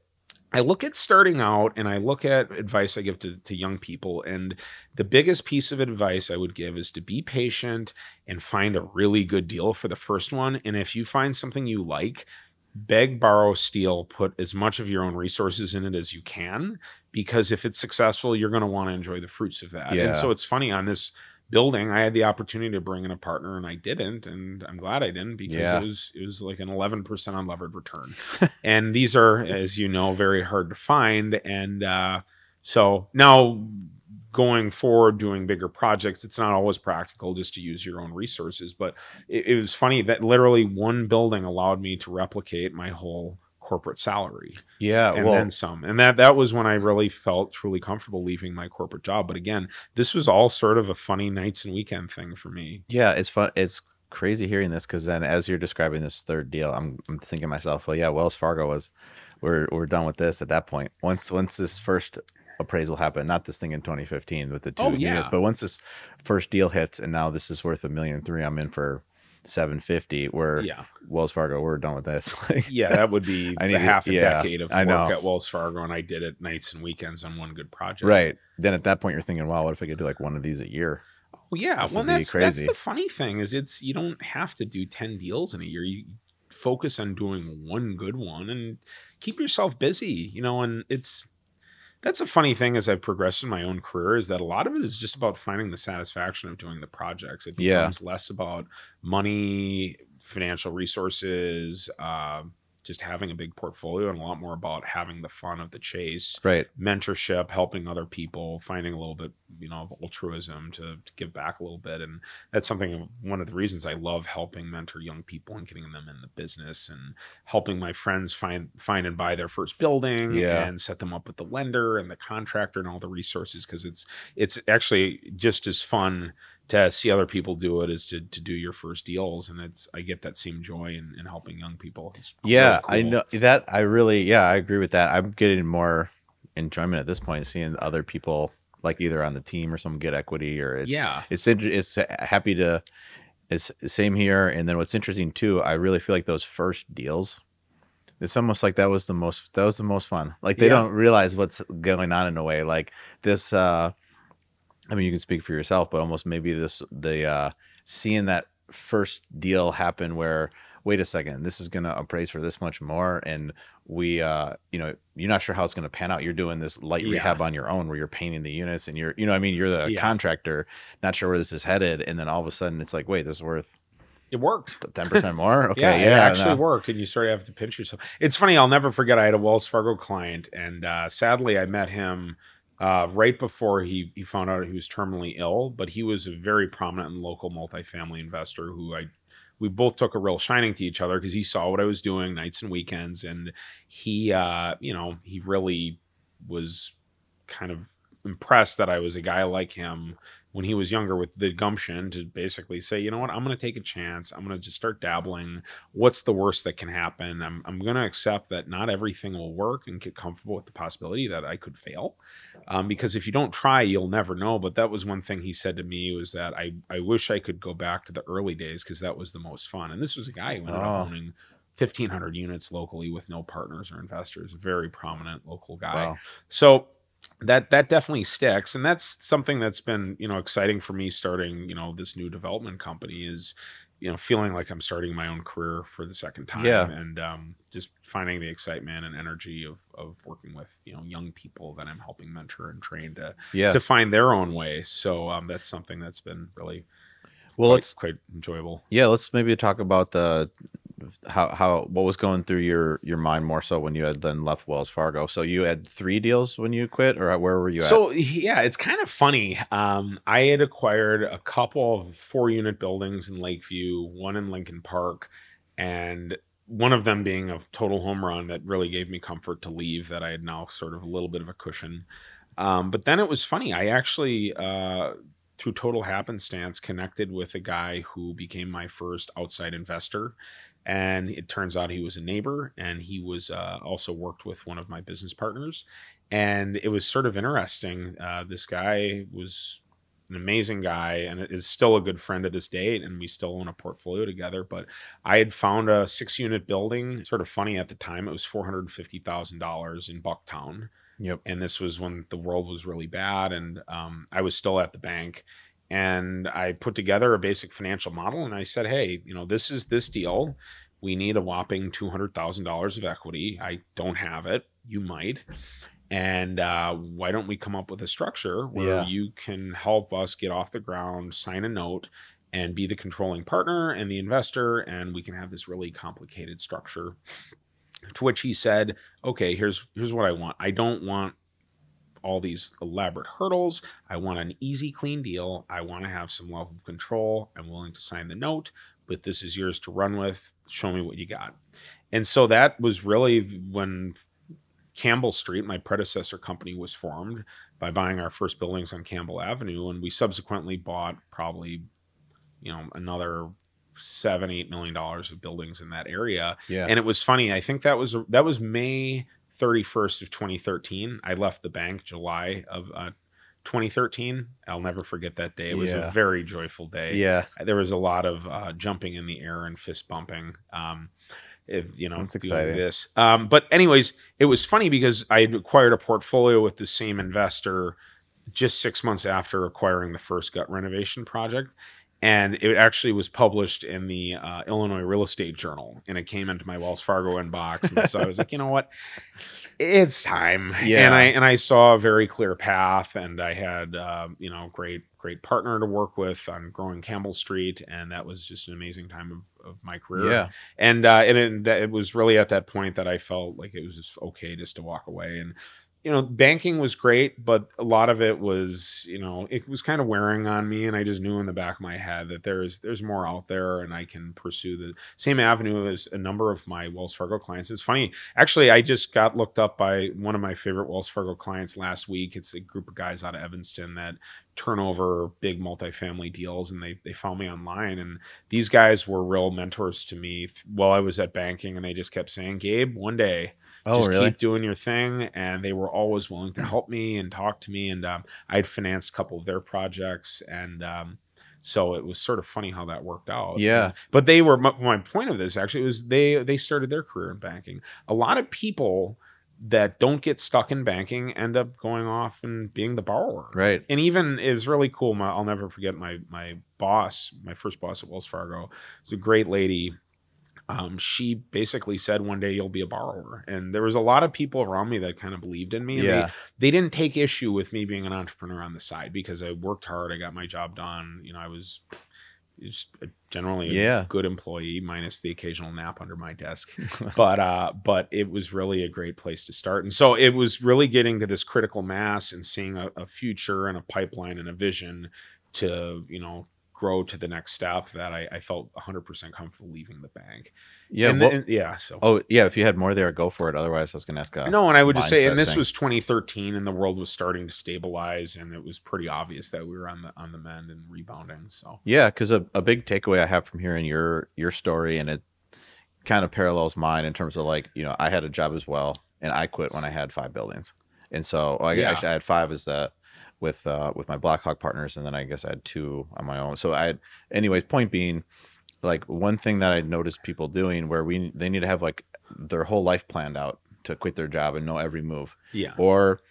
I look at starting out and I look at advice I give to, to young people. And the biggest piece of advice I would give is to be patient and find a really good deal for the first one. And if you find something you like, beg, borrow, steal, put as much of your own resources in it as you can. Because if it's successful, you're going to want to enjoy the fruits of that. Yeah. And so it's funny on this building, I had the opportunity to bring in a partner and I didn't. And I'm glad I didn't because Yeah. it was it was like an 11% unlevered return. and these are, as you know, very hard to find. And uh, so now going forward doing bigger projects it's not always practical just to use your own resources but it, it was funny that literally one building allowed me to replicate my whole corporate salary Yeah. and well, then some and that that was when i really felt truly comfortable leaving my corporate job but again this was all sort of a funny nights and weekend thing for me yeah, it's fun. It's crazy hearing this because then as you're describing this third deal, I'm, I'm thinking to myself, well, yeah, Wells Fargo was, we're, we're done with this at that point. Once, once this first appraisal happened, not this thing in 2015 with the two Oh, units, but once this first deal hits and now this is worth a million three, I'm in for 750 where yeah Wells Fargo, we're done with this. Like, yeah that would be I the need to- half a yeah, decade of I work know. at wells fargo and i did it nights and weekends on one good project right. Then at that point, you're thinking, wow, what if I could do like one of these a year? Oh yeah. This Well, that's that's the funny thing is it's you don't have to do ten deals in a year. You focus on doing one good one and keep yourself busy. You know, and it's that's a funny thing as I've progressed in my own career is that a lot of it is just about finding the satisfaction of doing the projects. It Yeah. becomes less about money, financial resources, uh, just having a big portfolio, and a lot more about having the fun of the chase Right. mentorship, helping other people, finding a little bit, you know, of altruism to, to give back a little bit. And that's something, one of the reasons I love helping mentor young people and getting them in the business and helping my friends find, find and buy their first building Yeah. and set them up with the lender and the contractor and all the resources. Cause it's, it's actually just as fun to see other people do it is to, to do your first deals. And it's, I get that same joy in, in helping young people. It's Yeah, really I know that. I really, yeah, I agree with that. I'm getting more enjoyment at this point, seeing other people like either on the team or some get equity, or it's Yeah. it's it's happy to. It's same here, and then what's interesting too, I really feel like those first deals. It's almost like that was the most that was the most fun. Like they Yeah. don't realize what's going on in a way. Like this, uh I mean, you can speak for yourself, but almost maybe this the uh seeing that first deal happen where wait a second, this is going to appraise for this much more, and we, uh, you know, you're not sure how it's going to pan out. You're doing this light Yeah. rehab on your own, where you're painting the units, and you're, you know, I mean, you're the Yeah. contractor, not sure where this is headed, and then all of a sudden it's like, wait, this is worth It worked. ten percent more. Okay, yeah, yeah, it actually no. worked, and you sort of have to pinch yourself. It's funny. I'll never forget. I had a Wells Fargo client, and uh, sadly, I met him uh, right before he he found out he was terminally ill. But he was a very prominent and local multifamily investor who I we both took a real shining to each other because he saw what I was doing nights and weekends, and he, uh, you know, he really was kind of impressed that I was a guy like him when he was younger with the gumption to basically say, you know what, I'm going to take a chance. I'm going to just start dabbling. What's the worst that can happen? I'm, I'm going to accept that not everything will work and get comfortable with the possibility that I could fail. Um, because if you don't try, you'll never know. But that was one thing he said to me was that I, I wish I could go back to the early days because that was the most fun. And this was a guy who ended Oh. up owning 1,500 units locally with no partners or investors, a very prominent local guy. Wow. So that that definitely sticks, and that's something that's been you know exciting for me starting you know this new development company is you know feeling like I'm starting my own career for the second time, Yeah. and um, just finding the excitement and energy of of working with you know young people that I'm helping mentor and train to Yeah. to find their own way. So um, that's something that's been really well, quite, let's quite enjoyable. yeah, let's maybe talk about the how how what was going through your your mind more so when you had then left Wells Fargo. So you had three deals when you quit, or where were you at? So yeah, it's kind of funny. Um, I had acquired a couple of four unit buildings in Lakeview, one in Lincoln Park, and one of them being a total home run that really gave me comfort to leave. That I had now sort of a little bit of a cushion. Um, but then it was funny. I actually, uh, through total happenstance, connected with a guy who became my first outside investor. And it turns out he was a neighbor, and he was uh, also worked with one of my business partners and it was sort of interesting. Uh, this guy was an amazing guy and is still a good friend to this date, and we still own a portfolio together. But I had found a six unit building, sort of funny at the time. It was four hundred fifty thousand dollars in Bucktown, Yep. and this was when the world was really bad, and um, I was still at the bank. And I put together a basic financial model, and I said, "Hey, you know, this is this deal. We need a whopping two hundred thousand dollars of equity. I don't have it. You might." and uh, why don't we come up with a structure where Yeah. you can help us get off the ground sign a note and be the controlling partner and the investor and we can have this really complicated structure to which he said okay here's here's what i want i don't want all these elaborate hurdles i want an easy clean deal i want to have some level of control i'm willing to sign the note but this is yours to run with show me what you got and so that was really when Campbell Street, my predecessor company, was formed by buying our first buildings on Campbell Avenue, and we subsequently bought probably, you know, another seven, eight million dollars of buildings in that area. Yeah. And it was funny. I think that was that was May thirty first of twenty thirteen. I left the bank July of uh, 2013. I'll never forget that day. It was Yeah. a very joyful day yeah. there was a lot of uh, jumping in the air and fist bumping. Um, if, you know, That's exciting. This, um, but anyways, it was funny because I had acquired a portfolio with the same investor just six months after acquiring the first gut renovation project. And it actually was published in the uh, Illinois Real Estate Journal, and it came into my Wells Fargo inbox. And so I was like, you know what, it's time. Yeah. And I and I saw a very clear path, and I had um, you know great great partner to work with on growing Campbell Street, and that was just an amazing time of, of my career. Yeah. And uh, and it, it was really at that point that I felt like it was just okay just to walk away. And you know, banking was great, but a lot of it was you know it was kind of wearing on me, and I just knew in the back of my head that there's there's more out there, and I can pursue the same avenue as a number of my Wells Fargo clients. It's funny, actually, I just got looked up by one of my favorite Wells Fargo clients last week. It's a group of guys out of Evanston that turn over big multifamily deals and they, they found me online and these guys were real mentors to me while I was at banking and they just kept saying, Gabe, one day Oh, just really? keep doing your thing and they were always willing to help me and talk to me and um, i'd financed a couple of their projects and um, so it was sort of funny how that worked out Yeah. but they were my, my point of this actually was they they started their career in banking a lot of people that don't get stuck in banking end up going off and being the borrower Right. and even is really cool. My, I'll never forget my my boss, my first boss at Wells Fargo, was a great lady. Um, she basically said one day you'll be a borrower, and there was a lot of people around me that kind of believed in me. And Yeah. they, they didn't take issue with me being an entrepreneur on the side because I worked hard, I got my job done. You know, I was just generally a Yeah. good employee, minus the occasional nap under my desk but uh but it was really a great place to start and so it was really getting to this critical mass and seeing a, a future and a pipeline and a vision to you know grow to the next step that I, I felt 100% comfortable leaving the bank. Yeah. and, well- and- yeah. So oh, yeah. If you had more there, go for it. Otherwise, I was going to ask. No, and I would just say, and this thing. was 2013, and the world was starting to stabilize, and it was pretty obvious that we were on the on the mend and rebounding. So Yeah, because a, a big takeaway I have from hearing your your story, and it kind of parallels mine in terms of like you know I had a job as well, and I quit when I had five buildings, and so well, I Yeah. actually I had five as that with uh, with my Blackhawk partners, and then I guess I had two on my own. So I had, anyways. Point being, like one thing that I noticed people doing where we they need to have like their whole life planned out to quit their job and know every move yeah, or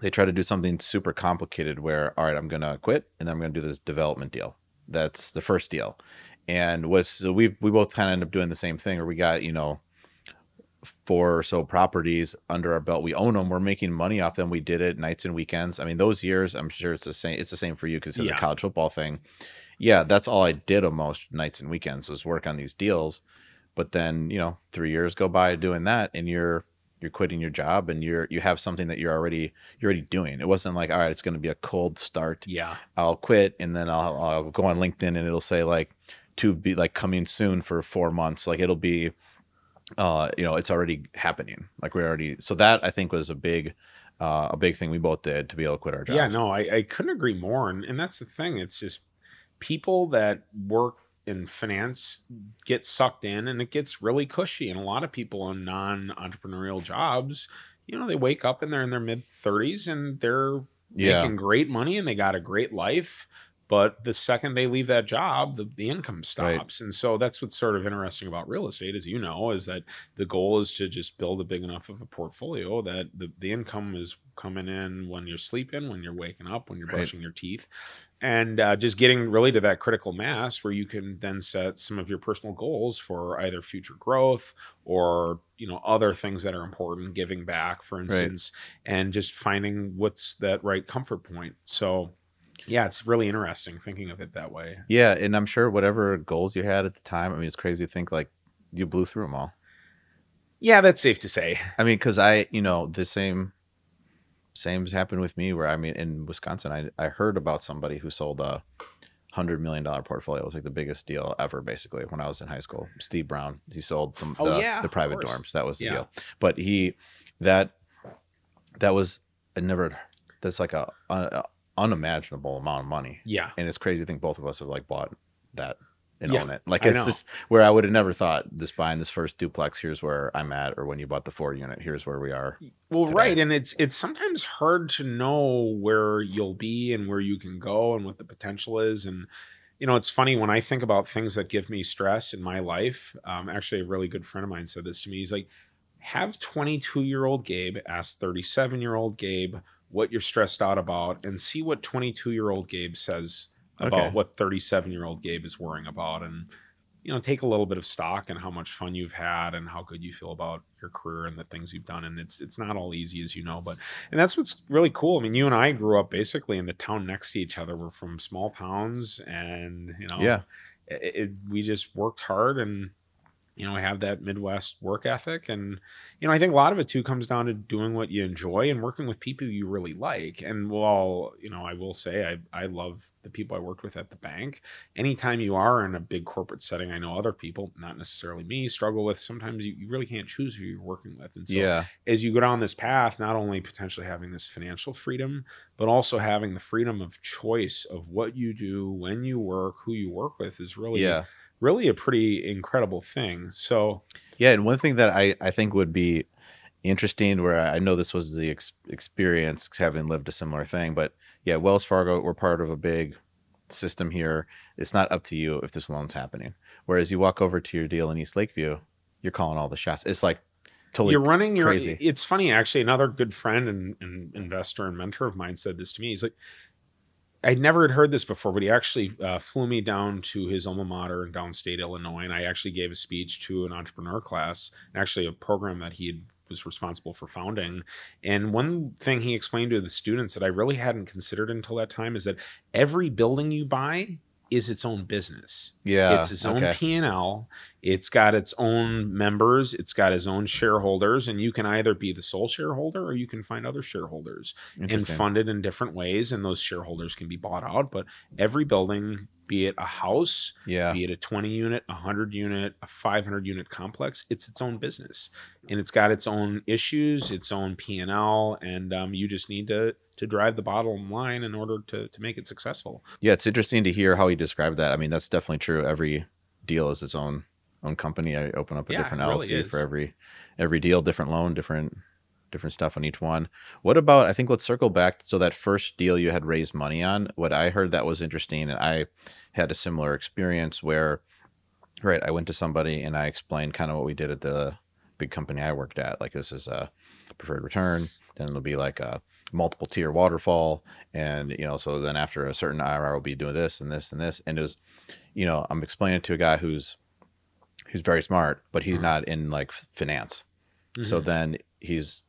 they try to do something super complicated where all right i'm gonna quit and then i'm gonna do this development deal that's the first deal and was so we've we both kind of end up doing the same thing where we got you know four or so properties under our belt. We own them we're making money off them. We did it nights and weekends. I mean those years i'm sure it's the same it's the same for you because of Yeah. the college football thing. Yeah that's all i did almost nights and weekends was work on these deals. But then you know three years go by doing that and you're you're quitting your job and you're you have something that you're already you're already doing. It wasn't like all right it's going to be a cold start. Yeah, i'll quit and then i'll, I'll go on linkedin and it'll say like to be like coming soon for four months. Like it'll be uh you know it's already happening like we're already so that i think was a big uh, a big thing we both did to be able to quit our jobs yeah. No, I, I couldn't agree more, and and that's the thing. It's just people that work in finance get sucked in, and it gets really cushy. And a lot of people in non-entrepreneurial jobs, you know, they wake up and they're in their mid 30s and they're Yeah. making great money and they got a great life. But the second they leave that job, the, the income stops. And so that's what's sort of interesting about real estate, as you know, is that the goal is to just build a big enough of a portfolio that the, the income is coming in when you're sleeping, when you're waking up, when you're Right. brushing your teeth. And uh, just getting really to that critical mass where you can then set some of your personal goals for either future growth or you know other things that are important, giving back, for instance, and just finding what's that right comfort point. So, yeah, it's really interesting thinking of it that way. yeah and i'm sure whatever goals you had at the time i mean it's crazy to think like you blew through them all Yeah, that's safe to say. I mean, because I, you know, the same, same has happened with me. Where I mean, in Wisconsin, I I heard about somebody who sold a hundred million dollar portfolio. It was like the biggest deal ever, basically, when I was in high school. Steve Brown, he sold some Oh, the, yeah, the private dorms. That was the Yeah. deal. But he that that was I never. That's like a, a unimaginable amount of money, Yeah, and it's crazy to think both of us have like bought that. And Yeah, own it. Like it's just where I would have never thought this buying this first duplex. Here's where I'm at, or when you bought the four unit, here's where we are. Well, today. right, and it's it's sometimes hard to know where you'll be and where you can go and what the potential is. And you know, it's funny when I think about things that give me stress in my life. Um, actually, a really good friend of mine said this to me. He's like, "Have 22 year old Gabe ask 37 year old Gabe what you're stressed out about, and see what 22 year old Gabe says about Okay. what 37 year old Gabe is worrying about." And you know, take a little bit of stock and how much fun you've had and how good you feel about your career and the things you've done. And it's it's not all easy as you know, but and that's what's really cool. I mean, you and I grew up basically in the town next to each other. We're from small towns, and you know, Yeah. it, it, we just worked hard and you know I have that midwest work ethic and you know i think a lot of it too comes down to doing what you enjoy and working with people you really like and while you know i will say i, I love the people i worked with at the bank anytime you are in a big corporate setting i know other people not necessarily me struggle with sometimes you, you really can't choose who you're working with and so yeah. as you go down this path, not only potentially having this financial freedom, but also having the freedom of choice of what you do, when you work, who you work with is really, Yeah. Really a pretty incredible thing. So, Yeah, and one thing that I, I think would be interesting, where I know this was the ex- experience having lived a similar thing, but yeah, Wells Fargo, we're part of a big system here. It's not up to you if this loan's happening. Whereas you walk over to your deal in East Lakeview, you're calling all the shots. It's like totally you're running your. crazy. It's funny, actually. Another good friend and, and investor and mentor of mine said this to me. He's like, I never had heard this before, but he actually uh, flew me down to his alma mater in downstate Illinois, and I actually gave a speech to an entrepreneur class, actually a program that he had, was responsible for founding. And one thing he explained to the students that I really hadn't considered until that time is that every building you buy is its own business. yeah. it's its own okay. P and L. It's got its own members, it's got its own shareholders, and you can either be the sole shareholder or you can find other shareholders and fund it in different ways. And those shareholders can be bought out. But every building, be it a house, Yeah. be it a 20 unit, a 100 unit, a 500 unit complex, it's its own business. And it's got its own issues, its own P&L, and um, you just need to to drive the bottom line in order to, to make it successful. Yeah, it's interesting to hear how he described that. I mean, that's definitely true. Every deal is its own own company. I open up a Yeah, different it really LLC for every every deal, different loan, different different stuff on each one. What about I think let's circle back so that first deal you had raised money on. What I heard that was interesting and I had a similar experience where right, I went to somebody and I explained kind of what we did at the big company I worked at. Like this is a preferred return, then it'll be like a multiple tier waterfall and you know so then after a certain IRR we'll be doing this and this and this and it was you know I'm explaining to a guy who's who's very smart but he's Mhm. not in like finance so Mhm. then he's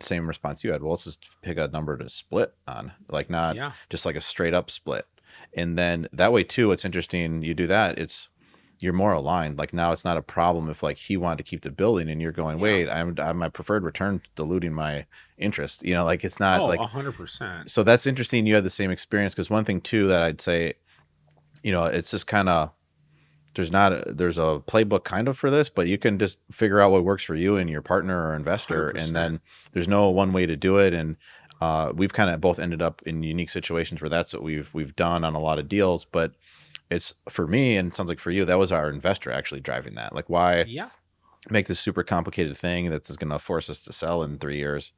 same response you had well let's just pick a number to split on like not yeah, just like a straight up split and then that way too it's interesting you do that it's you're more aligned like now it's not a problem if like he wanted to keep the building and you're going Yeah. wait i'm, I'm my preferred return diluting my interest you know like it's not oh, like 100%. so that's interesting you had the same experience because one thing too that i'd say you know it's just kind of there's not a, there's a playbook kind of for this but you can just figure out what works for you and your partner or investor 100%. and then there's no one way to do it and uh, we've kind of both ended up in unique situations where that's what we've we've done on a lot of deals but it's for me and it sounds like for you that was our investor actually driving that like why Yeah. make this super complicated thing that's going to force us to sell in three years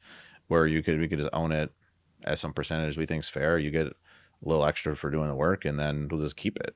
where you could we could just own it as some percentage we think is fair you get a little extra for doing the work and then we'll just keep it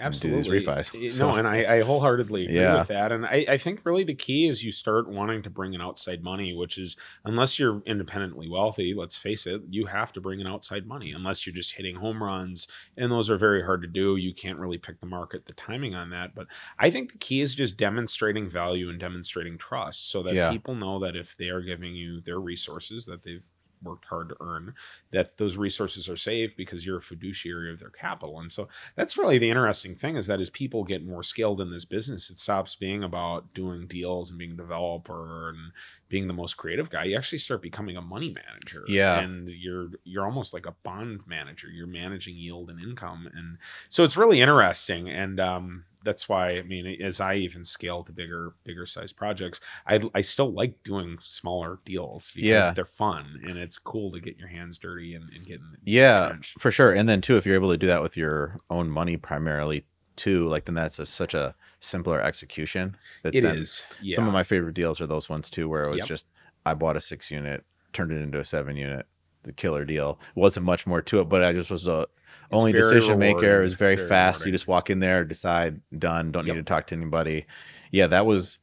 and do these Absolutely. refis. So- No, and I, I wholeheartedly agree Yeah. with that. And I, I think really the key is you start wanting to bring in outside money, which is unless you're independently wealthy, let's face it, you have to bring in outside money unless you're just hitting home runs. And those are very hard to do. You can't really pick the market, the timing on that. But I think the key is just demonstrating value and demonstrating trust so that Yeah. people know that if they are giving you their resources that they've worked hard to earn that those resources are safe because you're a fiduciary of their capital. And so that's really the interesting thing is that as people get more skilled in this business it stops being about doing deals and being a developer and being the most creative guy. You actually start becoming a money manager Yeah. and you're you're almost like a bond manager. You're managing yield and income. And so it's really interesting. And um that's why I mean, as I even scale to bigger, bigger size projects, I, I still like doing smaller deals because Yeah. they're fun and it's cool to get your hands dirty and, and get in the yeah for sure and then too if you're able to do that with your own money primarily too like then that's a, such a simpler execution that It is. Yeah. some of my favorite deals are those ones too where it was Yep. just i bought a six unit turned it into a seven unit the killer deal wasn't much more to it but i just was a only decision maker it rewarding. was very, very fast. You just walk in there decide done. Don't Yep. need to talk to anybody. Yeah that was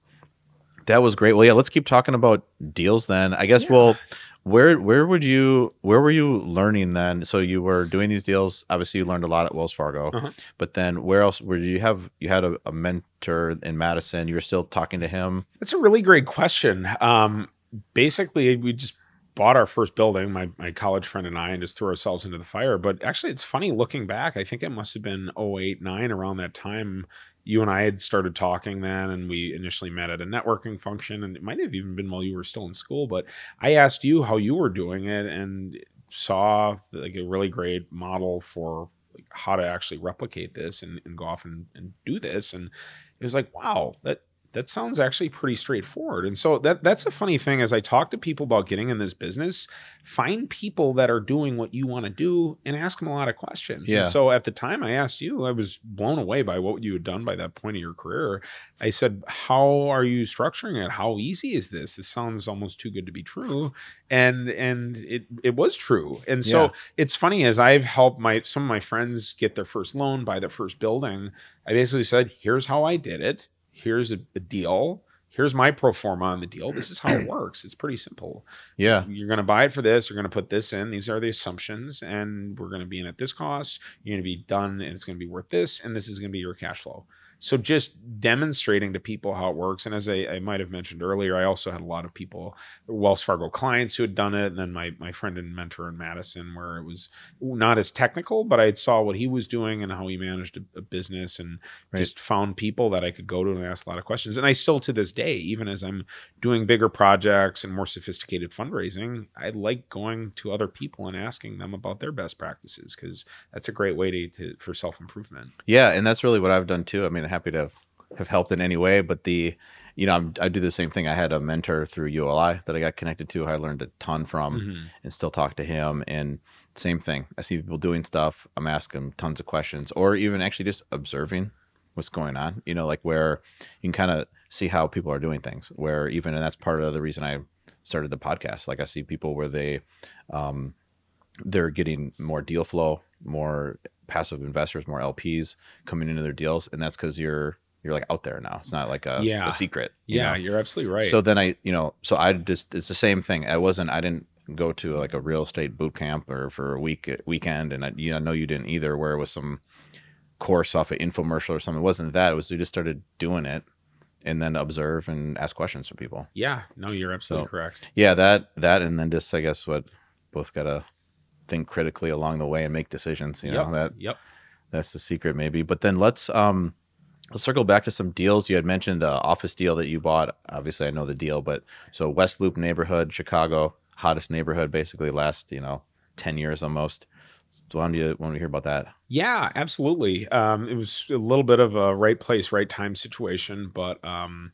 that was great. Well yeah let's keep talking about deals then. I guess Yeah. well where where would you where were you learning then? So you were doing these deals. Obviously you learned a lot at wells fargo. Uh-huh. but then where else were you have you had a, a mentor in madison? You were still talking to him? That's a really great question. Um, basically, we just bought our first building, my, my college friend and I, and just threw ourselves into the fire. But actually, it's funny looking back. I think it must have been 08, 9 around that time. You and I had started talking then, and we initially met at a networking function. And it might have even been while you were still in school. But I asked you how you were doing it and saw like a really great model for like, how to actually replicate this and, and go off and, and do this. And it was like, wow, that that sounds actually pretty straightforward. And so that that's a funny thing as I talk to people about getting in this business, find people that are doing what you want to do and ask them a lot of questions. Yeah. And so at the time I asked you, I was blown away by what you had done by that point of your career. I said, "How are you structuring it? How easy is this? This sounds almost too good to be true." And and it it was true. And so Yeah. it's funny as I've helped my some of my friends get their first loan, buy their first building. I basically said, "Here's how I did it. Here's a, a deal. Here's my pro forma on the deal. This is how it works. It's pretty simple. yeah You're going to buy it for this. You're going to put this in. These are the assumptions, and we're going to be in at this cost. You're going to be done, and it's going to be worth this, and this is going to be your cash flow. So just demonstrating to people how it works. And as I, I might have mentioned earlier, I also had a lot of people, Wells Fargo clients who had done it. And then my, my friend and mentor in Madison, where it was not as technical, but I saw what he was doing and how he managed a, a business and right. just found people that I could go to and ask a lot of questions. And I still to this day, even as I'm doing bigger projects and more sophisticated fundraising, I like going to other people and asking them about their best practices because that's a great way to, to for self improvement. Yeah. And that's really what I've done too. I mean, happy to have helped in any way. But the, you know, I'm, i do the same thing. I had a mentor through ULI that I got connected to. I learned a ton from, mm-hmm. and still talk to him. And same thing. I see people doing stuff. I'm asking tons of questions, or even actually just observing what's going on. You know, like where you can kind of see how people are doing things. Where even, and that's part of the reason I started the podcast. Like I see people where they, um, they're getting more deal flow, more passive investors, more LPs coming into their deals, and that's because you're you're like out there now. It's not like a, yeah. a secret. You yeah, know? you're absolutely right. So then I, you know, so I just it's the same thing. I wasn't. I didn't go to like a real estate boot camp or for a week weekend, and I, you know, I know you didn't either. Where it was some course off an infomercial or something. It wasn't that. It was we just started doing it and then observe and ask questions from people. Yeah, no, you're absolutely so, correct. Yeah, that that and then just I guess what both gotta think critically along the way and make decisions. You know yep. that. Yep. That's the secret, maybe. But then let's um let's circle back to some deals. You had mentioned an office deal that you bought. Obviously, I know the deal, but so West Loop neighborhood, Chicago, hottest neighborhood, basically last you know ten years almost. So why don't you want to hear about that? Yeah, absolutely. Um, it was a little bit of a right place, right time situation, but um,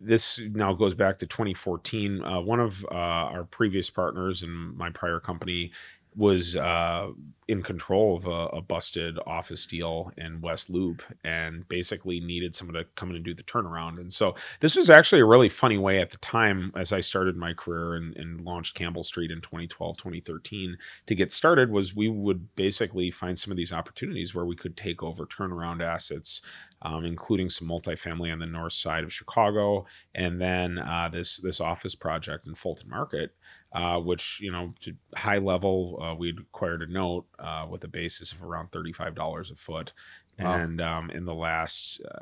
this now goes back to 2014. Uh, one of uh, our previous partners in my prior company was uh, in control of a, a, busted office deal in West Loop and basically needed someone to come in and do the turnaround. And so this was actually a really funny way at the time as I started my career and, and launched Campbell Street in 2012, 2013 to get started was we would basically find some of these opportunities where we could take over turnaround assets, um, including some multifamily on the north side of Chicago, and then uh, this this office project in Fulton Market, uh, which you know to high level uh, we'd acquired a note uh, with a basis of around $35 a foot. Wow. And um, in the last uh,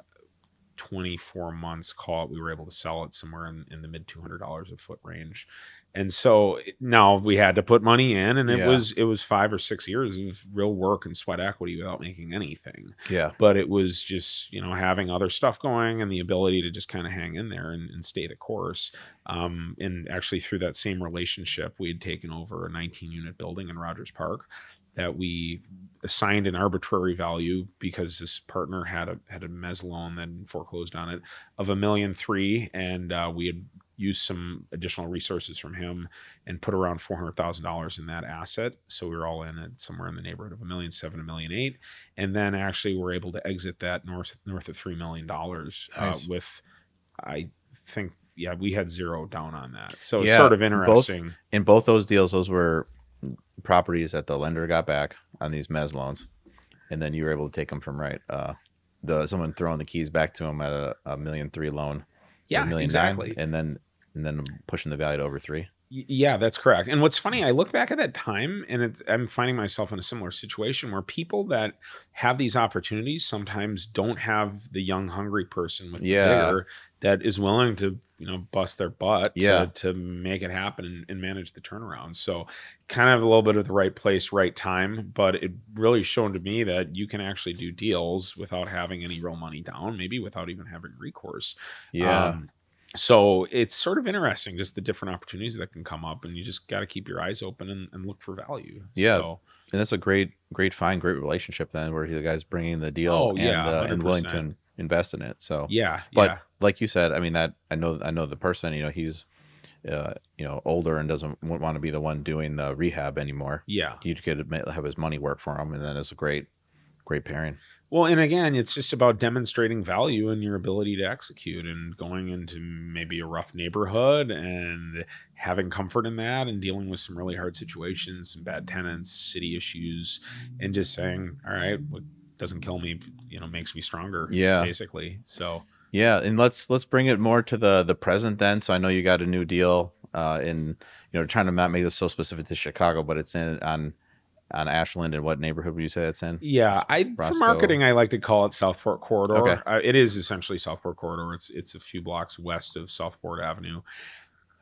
24 months, call it, we were able to sell it somewhere in, in the mid $200 a foot range. And so now we had to put money in and it yeah. was it was five or six years of real work and sweat equity without making anything. Yeah. But it was just you know having other stuff going and the ability to just kind of hang in there and, and stay the course. Um, and actually through that same relationship we had taken over a 19 unit building in rogers park that we assigned an arbitrary value because this partner had a had a mez loan then foreclosed on it of a million three and uh, we had used some additional resources from him and put around four hundred thousand dollars in that asset. So we were all in it somewhere in the neighborhood of a million seven, a million eight, and then actually we're able to exit that north north of three million dollars uh, nice. uh, with, I think, yeah, we had zero down on that. So yeah, it's sort of interesting. Both, in both those deals, those were properties that the lender got back on these mez loans, and then you were able to take them from right. Uh, the someone throwing the keys back to them at a, a million three loan. Yeah, exactly. Nine, and then and then pushing the value to over three. Yeah, that's correct. And what's funny, I look back at that time and I'm finding myself in a similar situation where people that have these opportunities sometimes don't have the young, hungry person with yeah. vigor that is willing to, you know, bust their butt yeah. to, to make it happen and, and manage the turnaround. So, kind of a little bit of the right place, right time. But it really shown to me that you can actually do deals without having any real money down, maybe without even having recourse. Yeah. Um, so it's sort of interesting just the different opportunities that can come up and you just got to keep your eyes open and, and look for value. Yeah so, and that's a great great fine great relationship then where the guy's bringing the deal oh, and, yeah, uh, and willing to invest in it so. Yeah but yeah. like you said i mean that i know i know the person you know he's uh, you know older and doesn't want to be the one doing the rehab anymore. Yeah. He could have his money work for him and then it's a great great pairing well, and again, it's just about demonstrating value and your ability to execute and going into maybe a rough neighborhood and having comfort in that and dealing with some really hard situations, some bad tenants, city issues, and just saying, all right, what doesn't kill me, you know, makes me stronger. Yeah. Basically. So yeah, and let's let's bring it more to the the present then. So I know you got a new deal uh in you know trying to not make this so specific to Chicago, but it's in on on Ashland and what neighborhood would you say it's in? Yeah, I for marketing I like to call it Southport Corridor. Okay. Uh, it is essentially Southport Corridor. It's it's a few blocks west of Southport Avenue.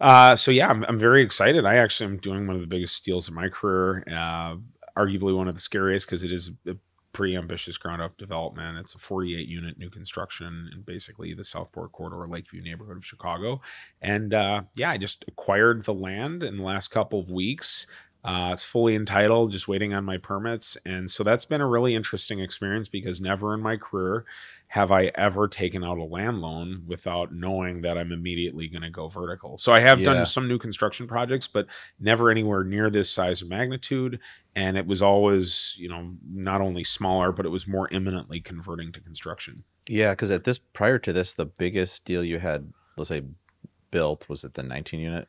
Uh, so yeah, I'm, I'm very excited. I actually am doing one of the biggest deals of my career. Uh, arguably one of the scariest because it is a pretty ambitious ground up development. It's a 48 unit new construction in basically the Southport Corridor, Lakeview neighborhood of Chicago. And uh, yeah, I just acquired the land in the last couple of weeks. Uh, it's fully entitled, just waiting on my permits. And so that's been a really interesting experience because never in my career have I ever taken out a land loan without knowing that I'm immediately going to go vertical. So I have Yeah. done some new construction projects, but never anywhere near this size of magnitude. And it was always, you know, not only smaller, but it was more imminently converting to construction. Yeah, because at this prior to this, the biggest deal you had, let's say, built was it the 19 unit?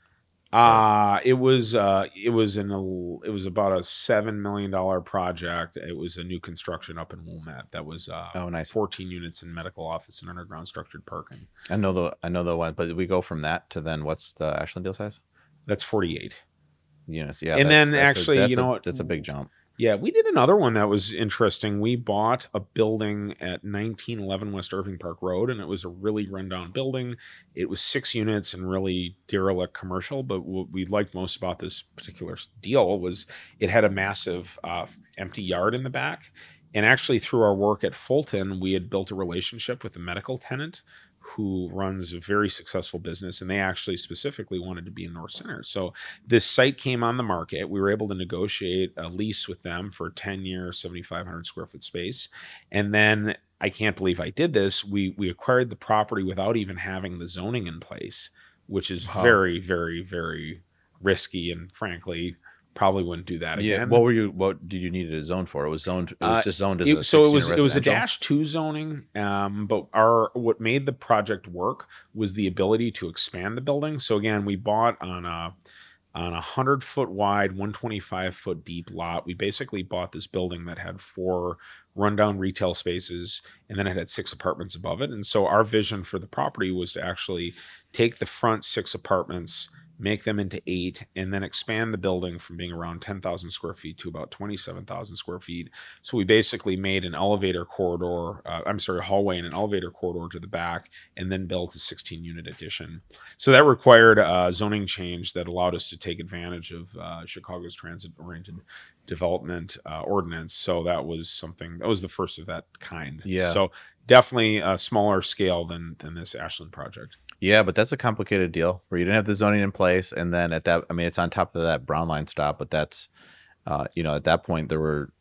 Uh it was uh it was in a it was about a seven million dollar project. It was a new construction up in Wilmette that was uh Oh, nice. 14 units in medical office and underground structured parking. I know the I know the one, but we go from that to then what's the Ashland deal size? That's 48. Units, yeah. And that's- then that's a- actually, that's you a- know what? that's a big jump. Yeah, we did another one that was interesting. We bought a building at 1911 West Irving Park Road, and it was a really rundown building. It was six units and really derelict commercial. But what we liked most about this particular deal was it had a massive uh, empty yard in the back. And actually, through our work at Fulton, we had built a relationship with a medical tenant who runs a very successful business, and they actually specifically wanted to be in North Center. So this site came on the market. We were able to negotiate a lease with them for a 10 year, 7,500 square foot space. And then I can't believe I did this. We, we acquired the property without even having the zoning in place, which is Wow. very, very, very risky. And frankly, probably wouldn't do that again. Yeah. What were you? What did you need it a zone for? It was zoned. It was Uh, just zoned as It- a so it was it was a dash two zoning um, but our what made the project work was the ability to expand the building so again we bought on a on a hundred foot wide 125 foot deep lot we basically bought this building that had four rundown retail spaces and then it had six apartments above it and so our vision for the property was to actually take the front six apartments make them into eight and then expand the building from being around 10,000 square feet to about 27,000 square feet so we basically made an elevator corridor, uh, I'm sorry, a hallway and an elevator corridor to the back, and then built a 16 unit addition. So that required a zoning change that allowed us to take advantage of uh, Chicago's transit oriented development uh, ordinance. So that was something that was the first of that kind. Yeah. So definitely a smaller scale than than this Ashland project. Yeah, but that's a complicated deal where you didn't have the zoning in place, and then at that, I mean, it's on top of that brown line stop, but that's, uh, you know, at that point there were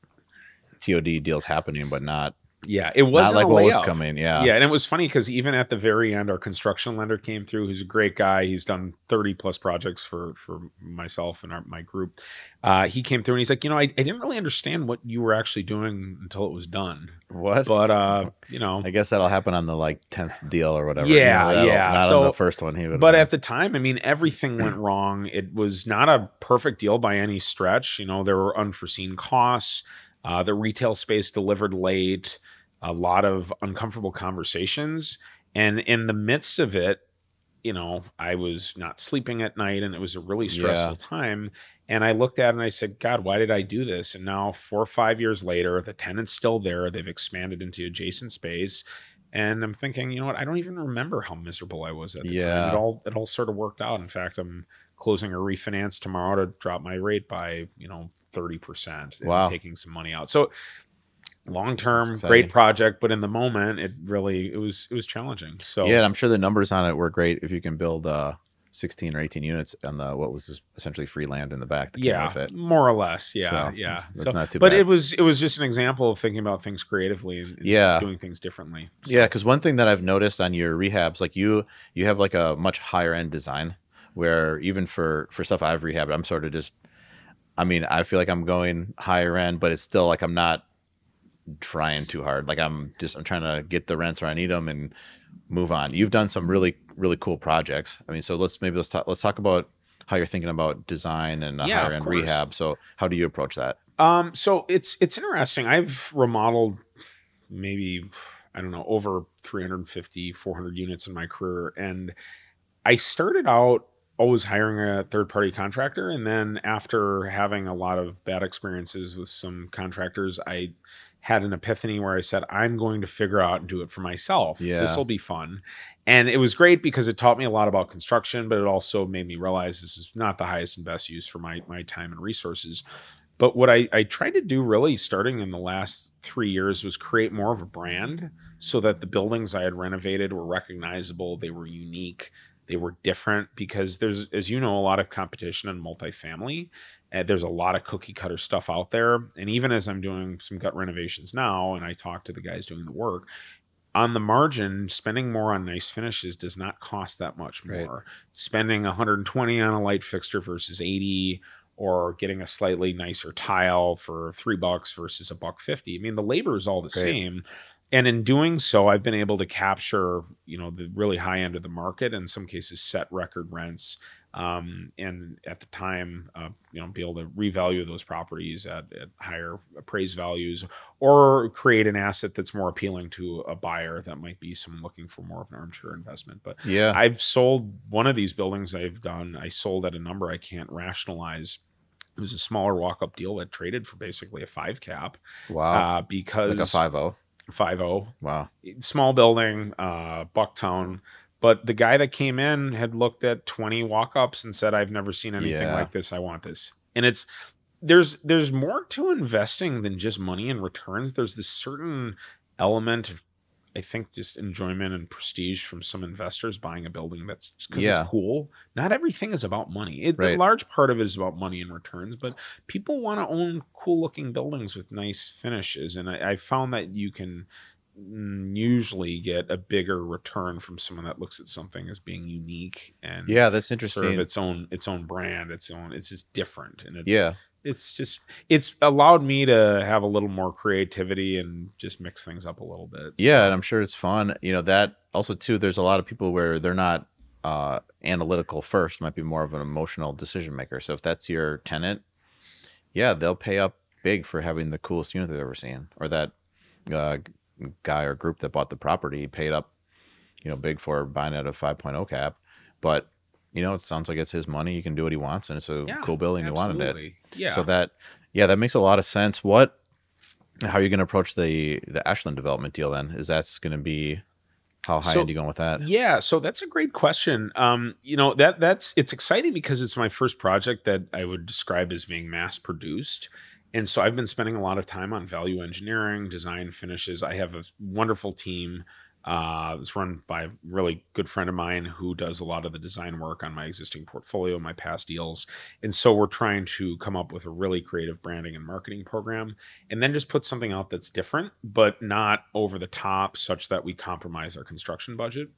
TOD deals happening, but not Yeah, it wasn't like a what was coming. Yeah, Yeah, and it was funny because even at the very end, our construction lender came through. Who's a great guy. He's done thirty plus projects for for myself and our, my group. Uh, he came through and he's like, you know, I, I didn't really understand what you were actually doing until it was done. What? But uh, you know, I guess that'll happen on the like tenth deal or whatever. you Yeah, know, yeah. Not So- on the first one. He would. but at the time, I mean, everything went wrong. It was not a perfect deal by any stretch. You know, there were unforeseen costs. Uh, the retail space delivered late. A lot of uncomfortable conversations, and in the midst of it, you know, I was not sleeping at night, and it was a really stressful Yeah. time. And I looked at it and I said, God, why did I do this? And now, four or five years later, the tenant's still there. They've expanded into adjacent space. And I'm thinking, you know what? I don't even remember how miserable I was at the Yeah. time. It all it all sort of worked out. In fact, I'm closing a refinance tomorrow to drop my rate by you know thirty percent. Wow. taking some money out. So long term, great project, but in the moment, it really it was it was challenging. So yeah, I'm sure the numbers on it were great. If you can build uh, 16 or 18 units on the what was essentially free land in the back that yeah, more or less. Yeah, So, yeah. it's- it's So, not too but bad. it was it was just an example of thinking about things creatively and, and Yeah. doing things differently. So- Yeah, because one thing that I've noticed on your rehabs, like you, you have like a much higher end design, where even for for stuff I've rehabbed, I'm sort of just, I mean, I feel like I'm going higher end, but it's still like I'm not trying too hard. Like I'm just I'm trying to get the rents where I need them and move on. You've done some really really cool projects. I mean, so let's maybe let's talk let's talk about how you're thinking about design and Yeah, higher end rehab. So how do you approach that? Um, so it's it's interesting. I've remodeled maybe I don't know over 350, 400 units in my career, and I started out always hiring a third party contractor. And then after having a lot of bad experiences with some contractors, I had an epiphany where I said, I'm going to figure out and do it for myself. Yeah. This will be fun. And it was great because it taught me a lot about construction, but it also made me realize this is not the highest and best use for my, my time and resources. But what I, I tried to do really starting in the last three years was create more of a brand so that the buildings I had renovated were recognizable, they were unique, they were different because there's, as you know, a lot of competition in multifamily. Uh, there's a lot of cookie cutter stuff out there. And even as I'm doing some gut renovations now, and I talk to the guys doing the work, on the margin, spending more on nice finishes does not cost that much more. Right. Spending 120 on a light fixture versus 80 or getting a slightly nicer tile for three bucks versus a buck 50. I mean, the labor is all the Right. same. And in doing so, I've been able to capture, you know, the really high end of the market, in some cases, set record rents, um, and at the time, uh, you know, be able to revalue those properties at, at higher appraised values, or create an asset that's more appealing to a buyer that might be someone looking for more of an armchair investment. But Yeah. I've sold one of these buildings I've done. I sold at a number I can't rationalize. It was a smaller walk up deal that traded for basically a five cap wow. uh, because like a five zero. five oh Wow. small building, uh, Bucktown. But the guy that came in had looked at 20 walk ups and said, I've never seen anything Yeah. like this. I want this. And it's there's there's more to investing than just money and returns. There's this certain element of I think just enjoyment and prestige from some investors buying a building that's because Yeah. it's cool. Not everything is about money. It, Right. A large part of it is about money and returns, but people want to own cool looking buildings with nice finishes. And I, I found that you can usually get a bigger return from someone that looks at something as being unique and Yeah, that's sort of interesting. its own its own brand, its own it's just different. And it's yeah. it's just it's allowed me to have a little more creativity and just mix things up a little bit. Yeah, and I'm sure it's fun. You know, that also too, there's a lot of people where they're not uh analytical first, might be more of an emotional decision maker. So if that's your tenant, yeah, they'll pay up big for having the coolest unit they've ever seen. Or that uh guy or group that bought the property paid up, you know, big for buying at a 5.0 cap. But you know, it sounds like it's his money. He can do what he wants, and it's a Yeah, cool building. He wanted it. absolutely. Yeah. So that yeah, that makes a lot of sense. What how are you going to approach the the Ashland development deal then? Is that's going to be how high So- end are you going with that? Yeah, so that's a great question. Um, you know that that's it's exciting because it's my first project that I would describe as being mass produced, and so I've been spending a lot of time on value engineering, design, finishes. I have a wonderful team. Uh, it's run by a really good friend of mine who does a lot of the design work on my existing portfolio, my past deals, and so we're trying to come up with a really creative branding and marketing program and then just put something out that's different but not over the top such that we compromise our construction budget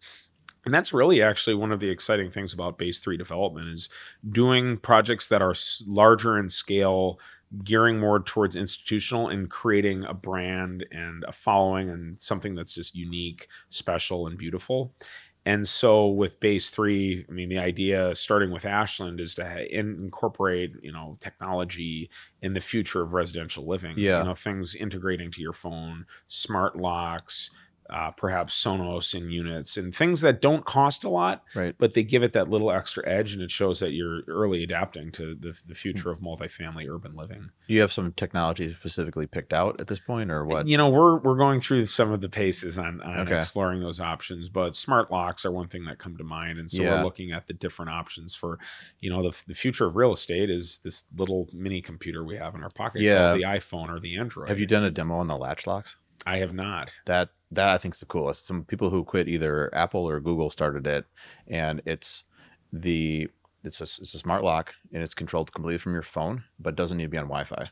and that's really actually one of the exciting things about base 3 development is doing projects that are larger in scale gearing more towards institutional and creating a brand and a following and something that's just unique special and beautiful and so with base three, I mean, the idea starting with Ashland is to ha- incorporate, you know, technology in the future of residential living. Yeah. You know, things integrating to your phone, smart locks, uh, perhaps Sonos in units, and things that don't cost a lot, Right. but they give it that little extra edge, and it shows that you're early adapting to the, the future of multifamily urban living. Do you have some technology specifically picked out at this point, or what? You know, we're we're going through some of the paces on, on Okay. exploring those options, but smart locks are one thing that come to mind, and so Yeah. we're looking at the different options for, you know, the the future of real estate is this little mini computer we have in our pocket, Yeah. the iPhone or the Android. Have you done a demo on the latch locks? I have not. That that I think is the coolest. Some people who quit either Apple or Google started it, and it's the it's a it's a smart lock and it's controlled completely from your phone, but doesn't need to be on Wi-Fi.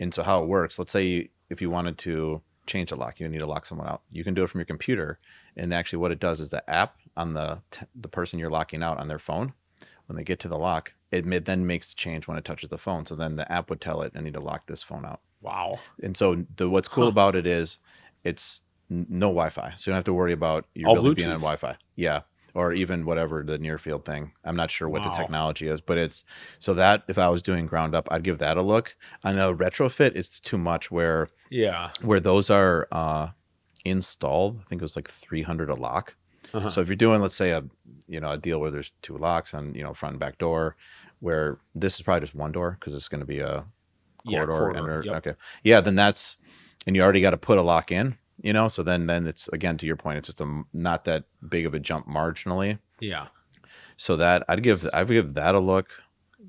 And so how it works? Let's say if you wanted to change the lock, you need to lock someone out. You can do it from your computer, and actually what it does is the app on the the person you're locking out on their phone, when they get to the lock, it then makes the change when it touches the phone. So then the app would tell it, "I need to lock this phone out." Wow. And so the what's cool Huh. about it is it's no Wi-Fi, so you don't have to worry about your All building being on Wi-Fi. Yeah, or even whatever the near field thing. I'm not sure what the technology is, but it's so that if I was doing ground up, I'd give that a look. On a retrofit, it's too much where Yeah. where those are uh, installed. I think it was like 300 a lock. Uh-huh. So if you're doing, let's say a you know a deal where there's two locks on you know front and back door, where this is probably just one door because it's going to be a Yeah, corridor. corridor, enter- yep. Okay, yeah, then that's and you already got to put a lock in. You know, so then then it's again to your point, it's just a not that big of a jump marginally. Yeah. So that I'd give I'd give that a look.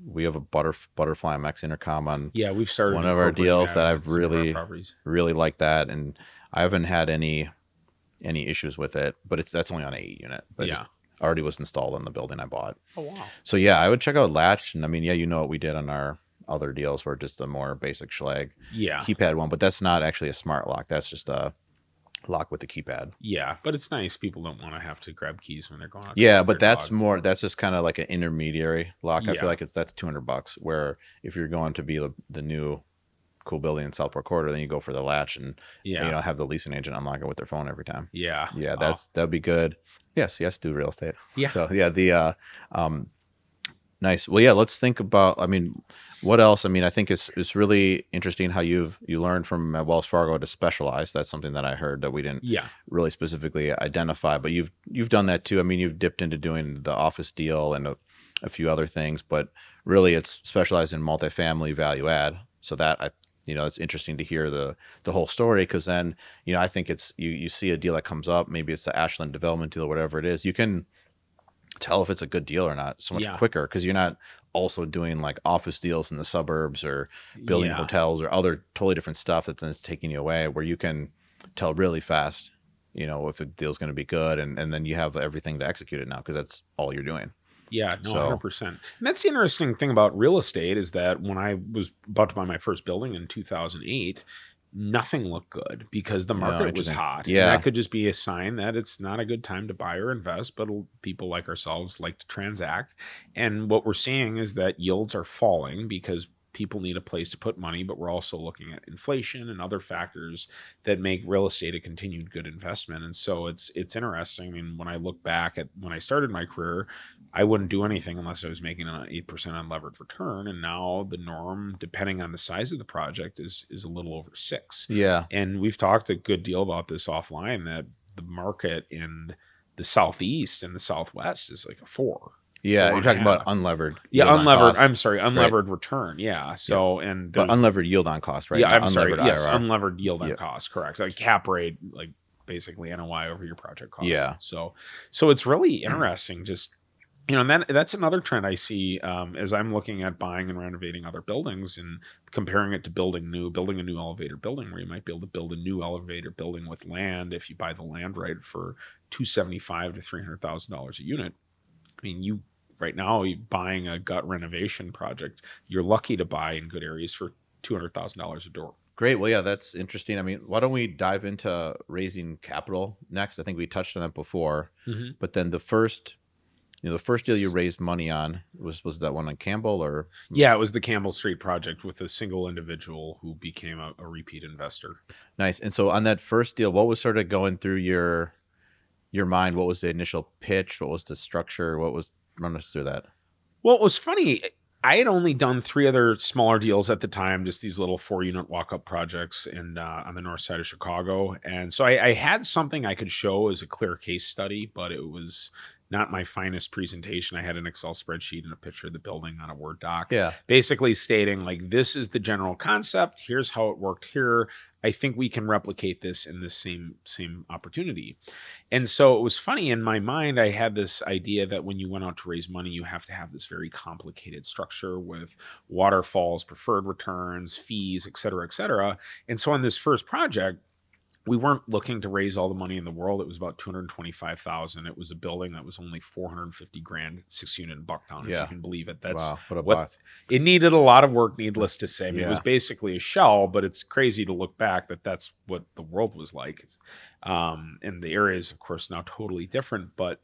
We have a butter butterfly MX intercom on Yeah, we've started One of our deals that with I've some of our really- properties. really like that and I haven't had any any issues with it, but it's that's only on a unit. But Yeah. just already was installed in the building I bought. Oh wow. So yeah, I would check out Latch and I mean, yeah, you know what we did on our other deals were just a more basic Schlage Yeah. keypad one, but that's not actually a smart lock. That's just a lock with the keypad. Yeah, but it's nice. People don't want to have to grab keys when they're going out. Yeah, but that's dog. more that's just kind of like an intermediary lock. I feel like it's that's 200 bucks where if you're going to be the, the new cool building in Southport Corridor, then you go for the latch and yeah, you know have the leasing agent unlock it with their phone every time. yeah, Yeah, Oh, that's that'd be good. Yes, yes, do real estate. Yeah. So yeah, the uh um nice. Well, yeah, let's think about I mean, what else? I mean, I think it's it's really interesting how you've you learned from uh, Wells Fargo to specialize. That's something that I heard that we didn't yeah, really specifically identify, but you've you've done that too. I mean, you've dipped into doing the office deal and a, a few other things, but really it's specialized in multifamily value add. So that I you know it's interesting to hear the the whole story because then you know I think it's you you see a deal that comes up, maybe it's the Ashland development deal, or whatever it is, you can tell if it's a good deal or not so much Yeah. quicker because you're not also doing like office deals in the suburbs or building yeah. hotels or other totally different stuff that's then taking you away where you can tell really fast you know if a deal's going to be good and, and then you have everything to execute it now because that's all you're doing Yeah, no, So- hundred percent. And that's the interesting thing about real estate is that when I was about to buy my first building in two thousand eight, nothing looked good because the market was interesting. hot. And Yeah. that could just be a sign that it's not a good time to buy or invest. But people like ourselves like to transact, and what we're seeing is that yields are falling because people need a place to put money, but we're also looking at inflation and other factors that make real estate a continued good investment. And so it's it's interesting. I mean, when I look back at when I started my career, I wouldn't do anything unless I was making an eight percent unlevered return. And now the norm, depending on the size of the project, is is a little over six. yeah And we've talked a good deal about this offline that the market in the southeast and the southwest is like a four. yeah you're talking about unlevered Yeah, unlevered. I'm sorry, unlevered return. Yeah. So and but unlevered yield on cost right yeah, Not I'm sorry. unlevered Yes, unlevered yield on Yeah. cost. Correct. Like cap rate, like basically NOI over your project cost. Yeah. So, so it's really interesting. Just you know, and that that's another trend I see um, as I'm looking at buying and renovating other buildings and comparing it to building new, building a new elevator building where you might be able to build a new elevator building with land if you buy the land right for two seventy five to three hundred thousand dollars a unit. I mean, you right now you buying a gut renovation project, you're lucky to buy in good areas for two hundred thousand dollars a door. great well yeah that's interesting i mean why don't we dive into raising capital next i think we touched on it before Mm-hmm. but then the first you know the first deal you raised money on was was that one on campbell or Yeah, it was the Campbell Street project with a single individual who became a, a repeat investor. Nice. And so on that first deal, what was sort of going through your your mind? What was the initial pitch? What was the structure? What was run us through that? Well, it was funny. I had only done three other smaller deals at the time, just these little four unit walk up projects in uh, on the north side of Chicago, and so I, I had something I could show as a clear case study, but it was not my finest presentation. I had an Excel spreadsheet and a picture of the building on a Word doc. Yeah. basically stating like this is the general concept here's how it worked here i think we can replicate this in the same same opportunity and so it was funny in my mind i had this idea that when you went out to raise money you have to have this very complicated structure with waterfalls preferred returns fees et cetera et cetera and so on this first project we weren't looking to raise all the money in the world. It was about 225,000. It was a building that was only 450 grand, six unit in Bucktown, if Yeah. you can believe it. That's wow. What what it needed a lot of work needless to say I mean, it was basically a shell but it's crazy to look back that that's what the world was like um, and the area is of course now totally different but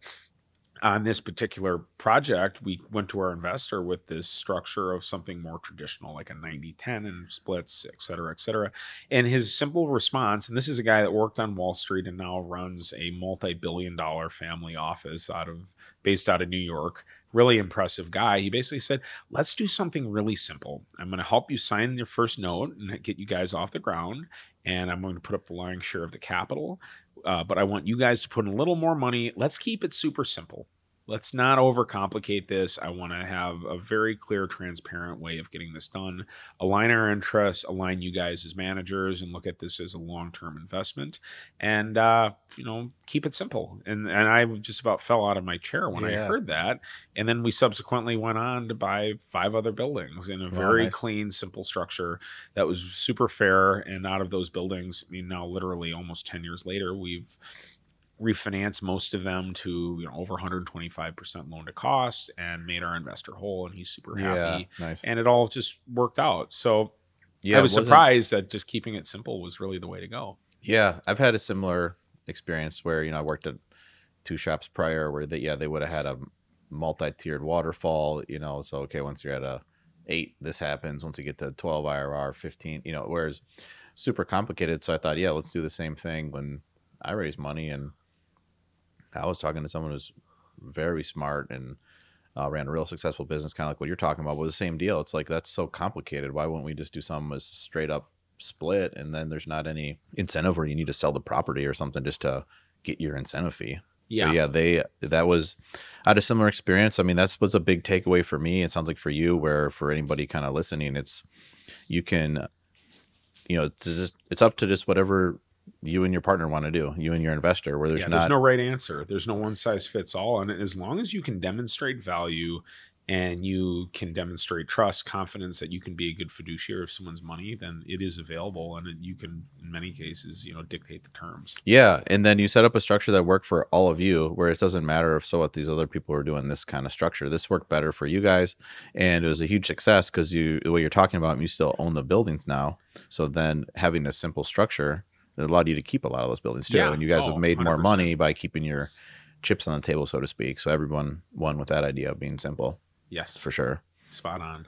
on this particular project we went to our investor with this structure of something more traditional like a 90-10 and splits et cetera et cetera and his simple response and this is a guy that worked on wall street and now runs a multi-billion dollar family office out of based out of new york really impressive guy he basically said let's do something really simple. I'm going to help you sign your first note and get you guys off the ground. And I'm going to put up the lion's share of the capital. Uh, but I want you guys to put in a little more money. Let's keep it super simple. Let's not overcomplicate this. I want to have a very clear, transparent way of getting this done. Align our interests, align you guys as managers, and look at this as a long-term investment. And uh, you know, keep it simple. And and I just about fell out of my chair when Yeah. I heard that. And then we subsequently went on to buy five other buildings in a very nice. clean, simple structure that was super fair. And out of those buildings, I mean, now literally almost ten years later, we've refinanced most of them to you know over 125% loan to cost and made our investor whole and he's super happy nice. and it all just worked out so Yeah, i was surprised that just keeping it simple was really the way to go Yeah, I've had a similar experience where you know I worked at two shops prior where they yeah they would have had a multi-tiered waterfall. You know, so okay, once you're at a eight, this happens. Once you get to twelve IRR, fifteen. You know, whereas super complicated. So I thought, yeah, let's do the same thing when I raise money. And I was talking to someone who's very smart and uh, ran a real successful business, kind of like what you're talking about. Was the same deal. It's like that's so complicated. Why wouldn't we just do something as straight up split and then there's not any incentive where you need to sell the property or something just to get your incentive fee. So Yeah. yeah, they that was I had a similar experience. I mean, that's was a big takeaway for me. It sounds like for you, where for anybody kind of listening, it's you can, you know, it's just it's up to just whatever you and your partner want to do, you and your investor. Where there's yeah, not there's no right answer there's no one size fits all and as long as you can demonstrate value and you can demonstrate trust confidence that you can be a good fiduciary of someone's money then it is available and it- you can in many cases you know dictate the terms Yeah, and then you set up a structure that worked for all of you, where it doesn't matter if so what these other people are doing this kind of structure. This worked better for you guys, and it was a huge success because you what you're talking about, you still own the buildings now. So then having a simple structure allowed you to keep a lot of those buildings too, Yeah. and you guys Oh, have made more 100%. money by keeping your chips on the table, so to speak. So everyone won with that idea of being simple yes for sure. spot on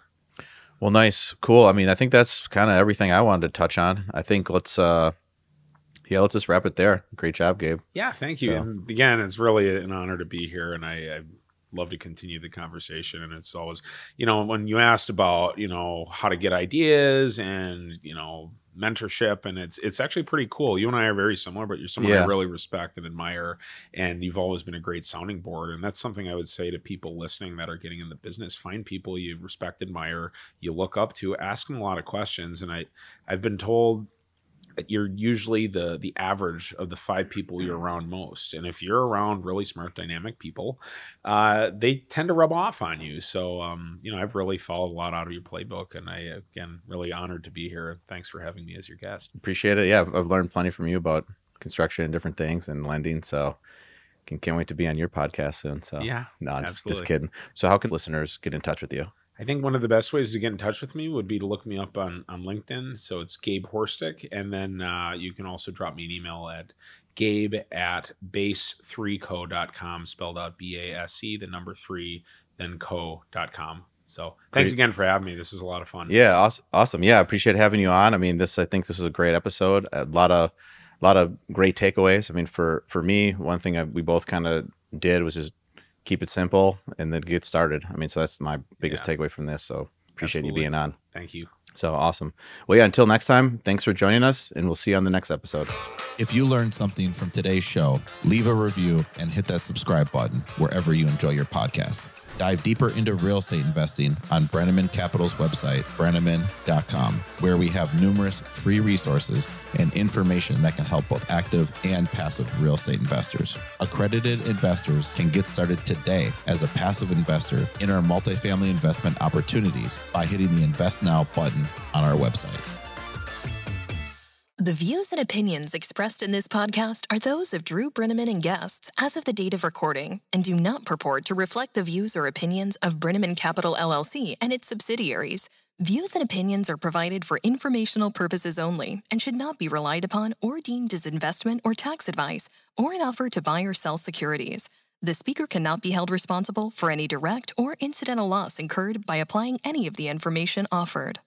Well, nice, cool. I mean, I think that's kind of everything I wanted to touch on. I think let's, uh yeah, let's just wrap it there. Great job, Gabe. Yeah, thank you. So- And again, it's really an honor to be here, and I, I love to continue the conversation. And it's always, you know, when you asked about, you know, how to get ideas and you know mentorship, and it's it's actually pretty cool. You and I are very similar, but you're someone I really respect and admire, and you've always been a great sounding board. And that's something I would say to people listening that are getting in the business: find people you respect, admire, you look up to, ask them a lot of questions. And I, I've been told you're usually the the average of the five people you're around most and if you're around really smart dynamic people uh, they tend to rub off on you so um, you know i've really followed a lot out of your playbook and i again really honored to be here thanks for having me as your guest Appreciate it. Yeah, I've- I've learned plenty from you about construction and different things and lending. So can, can't wait to be on your podcast soon. So yeah no, I'm just, just kidding. So how can listeners get in touch with you? I think one of the best ways to get in touch with me would be to look me up on, on LinkedIn. So it's Gabe Horstick. And then uh, you can also drop me an email at gabe at base3co.com, spelled out B A S E, the number three, then co.com. So thanks Great. again for having me. This was a lot of fun. Yeah, awesome. awesome. Yeah, I appreciate having you on. I mean, this I think this is a great episode. A lot of a lot of great takeaways. I mean, for for me, one thing I, we both kind of did was just keep it simple and then get started. I mean, so that's my biggest Yeah. takeaway from this. So appreciate Absolutely. you being on. Thank you. So awesome. Well, yeah. Until next time, thanks for joining us, and we'll see you on the next episode. If you learned something from today's show, leave a review and hit that subscribe button wherever you enjoy your podcast. Dive deeper into real estate investing on Breneman Capital's website, breneman.com, where we have numerous free resources and information that can help both active and passive real estate investors. Accredited investors can get started today as a passive investor in our multifamily investment opportunities by hitting the Invest Now button on our website. The views and opinions expressed in this podcast are those of Drew Breneman and guests as of the date of recording and do not purport to reflect the views or opinions of Breneman Capital LLC and its subsidiaries. Views and opinions are provided for informational purposes only and should not be relied upon or deemed as investment or tax advice or an offer to buy or sell securities. The speaker cannot be held responsible for any direct or incidental loss incurred by applying any of the information offered.